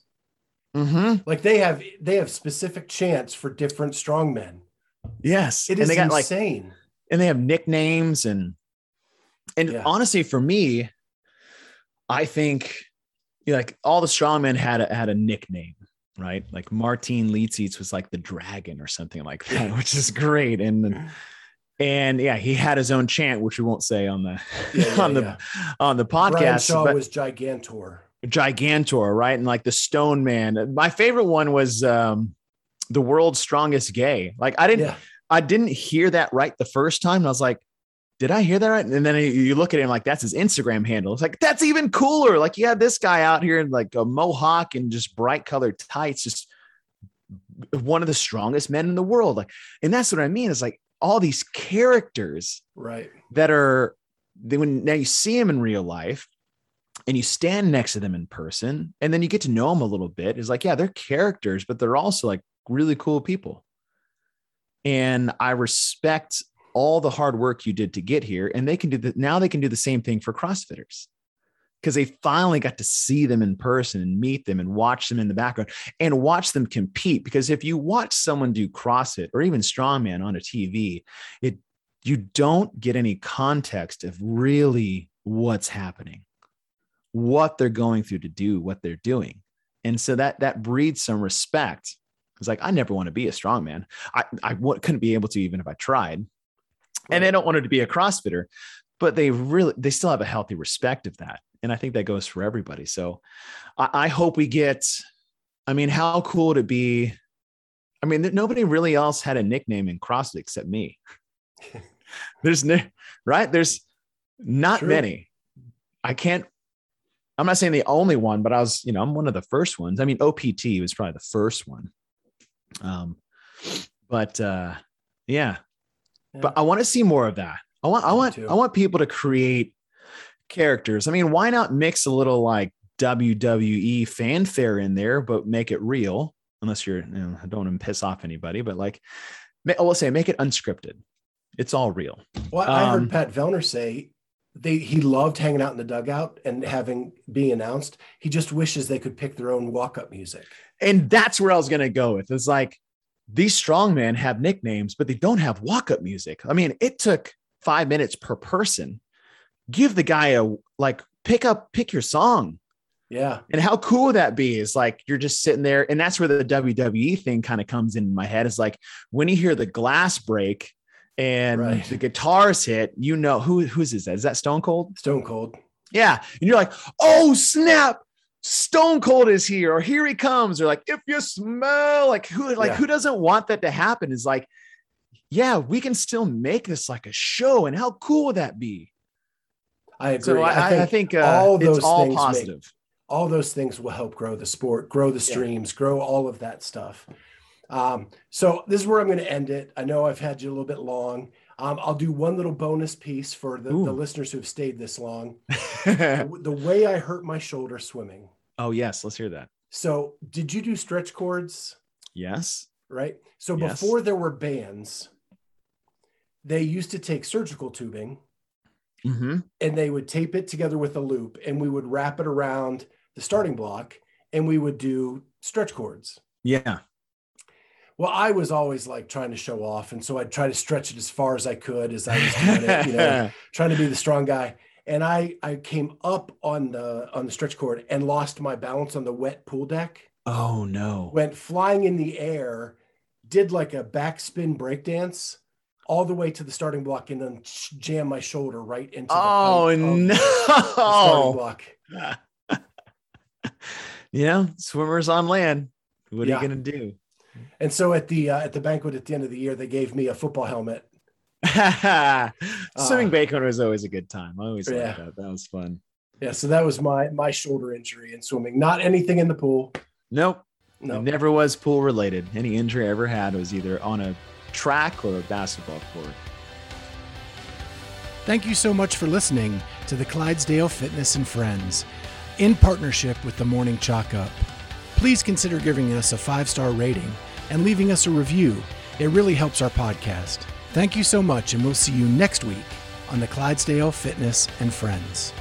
Mm-hmm.
Like they have they have specific chants for different strongmen.
Yes.
It
and
is
they got like,
insane.
And they have nicknames and and
Yeah.
honestly for me i think you know, like all the strongmen had a, had a nickname right like martin Licis was like the dragon or something like that [LAUGHS] which is great and and yeah he had his own chant which we won't say on the
Yeah, yeah, [LAUGHS]
on the
yeah.
on the podcast Brian
Shaw
but
was Gigantor.
gigantor right and like the stone man my favorite one was um the world's strongest gay like i didn't
Yeah.
I didn't hear that right the first time. And I was like, did I hear that right? And then you look at him like that's his Instagram handle. It's like that's even cooler. Like you had this guy out here in like a mohawk and just bright colored tights, just one of the strongest men in the world. Like, and that's what I mean. It's like all these characters
Right.
that are they, when now you see them in real life and you stand next to them in person and then you get to know them a little bit is like yeah they're characters but they're also like really cool people and i respect all the hard work you did to get here. And they can do that now they can do the same thing for crossfitters. Because they finally got to see them in person and meet them and watch them in the background and watch them compete. Because if you watch someone do crossfit or even strongman on a tv it you don't get any context of really what's happening what they're going through to do what they're doing. And so that that breeds some respect it's like i never want to be a strongman i i w- couldn't be able to even if i tried. And they don't want to be a crossfitter but they really they still have a healthy respect of that. And i think that goes for everybody. So i, I hope we get i mean how cool would it be i mean nobody really else had a nickname in crossfit except me. [LAUGHS] There's no right? There's not
True.
many. I can't i'm not saying the only one but i was you know i'm one of the first ones. I mean opt was probably the first one um but uh yeah but I want to see more of that. I want, I want,
too.
I want people to create characters. I mean, why not mix a little like WWE fanfare in there, but make it real? Unless you're, you know, I don't want to piss off anybody, but like, I will say, make it unscripted. It's all real.
Well, I
Um,
heard Pat Vellner say they he loved hanging out in the dugout and having being announced. He just wishes they could pick their own walk up music.
And that's where I was going to go with. It's like these strongmen have nicknames, but they don't have walk up music. I mean, it took five minutes per person. Give the guy a like pick up, pick your song.
Yeah.
And how cool would that be? Is like you're just sitting there, and that's where the WWE thing kind of comes in my head. Is like when you hear the glass break and
Right.
the guitars hit, you know who whose is that? Is that Stone Cold?
Stone Cold.
Yeah. And you're like, oh snap, Stone Cold is here, or here he comes, or like, if you smell like who like
Yeah.
who doesn't want that to happen? Is like, yeah, we can still make this like a show. And how cool would that be?
I agree.
So I, I think, I think uh,
all those
it's all
things make- all those things will help grow the sport, grow the streams, grow all of that stuff. Um, so this is where I'm going to end it. I know I've had you a little bit long. Um, I'll do one little bonus piece for the, the listeners who have stayed this long. [LAUGHS] the, the way I hurt my shoulder swimming.
oh yes, let's hear that.
So did you do stretch cords?
Yes.
Right. So
Yes.
before there were bands, they used to take surgical tubing
hmm
and they would tape it together with a loop and we would wrap it around the starting block and we would do stretch cords.
Yeah.
Well, I was always like trying to show off. And so I'd try to stretch it as far as I could as I was doing it, you know, [LAUGHS] trying to be the strong guy. And I I came up on the on the stretch cord and lost my balance on the wet pool deck,
oh no.
went flying in the air, did like a backspin breakdance all the way to the starting block and then jammed my shoulder right into the
Oh
the starting
no.
block. [LAUGHS]
you know, swimmers on land. What
Yeah.
are you gonna do?
And so at the uh, at the banquet at the end of the year, they gave me a football helmet. [LAUGHS]
Swimming bacon was always a good time. I always
Yeah.
liked that. That was fun.
Yeah, so that was my my shoulder injury in swimming. Not anything in the pool.
Nope.
No.
It never was pool related. Any injury I ever had was either on a track or a basketball court.
Thank you so much for listening to the Clydesdale Fitness and Friends in partnership with the Morning Chalk Up. Please consider giving us a five star rating and leaving us a review. It really helps our podcast. Thank you so much, and we'll see you next week on the Clydesdale Fitness and Friends.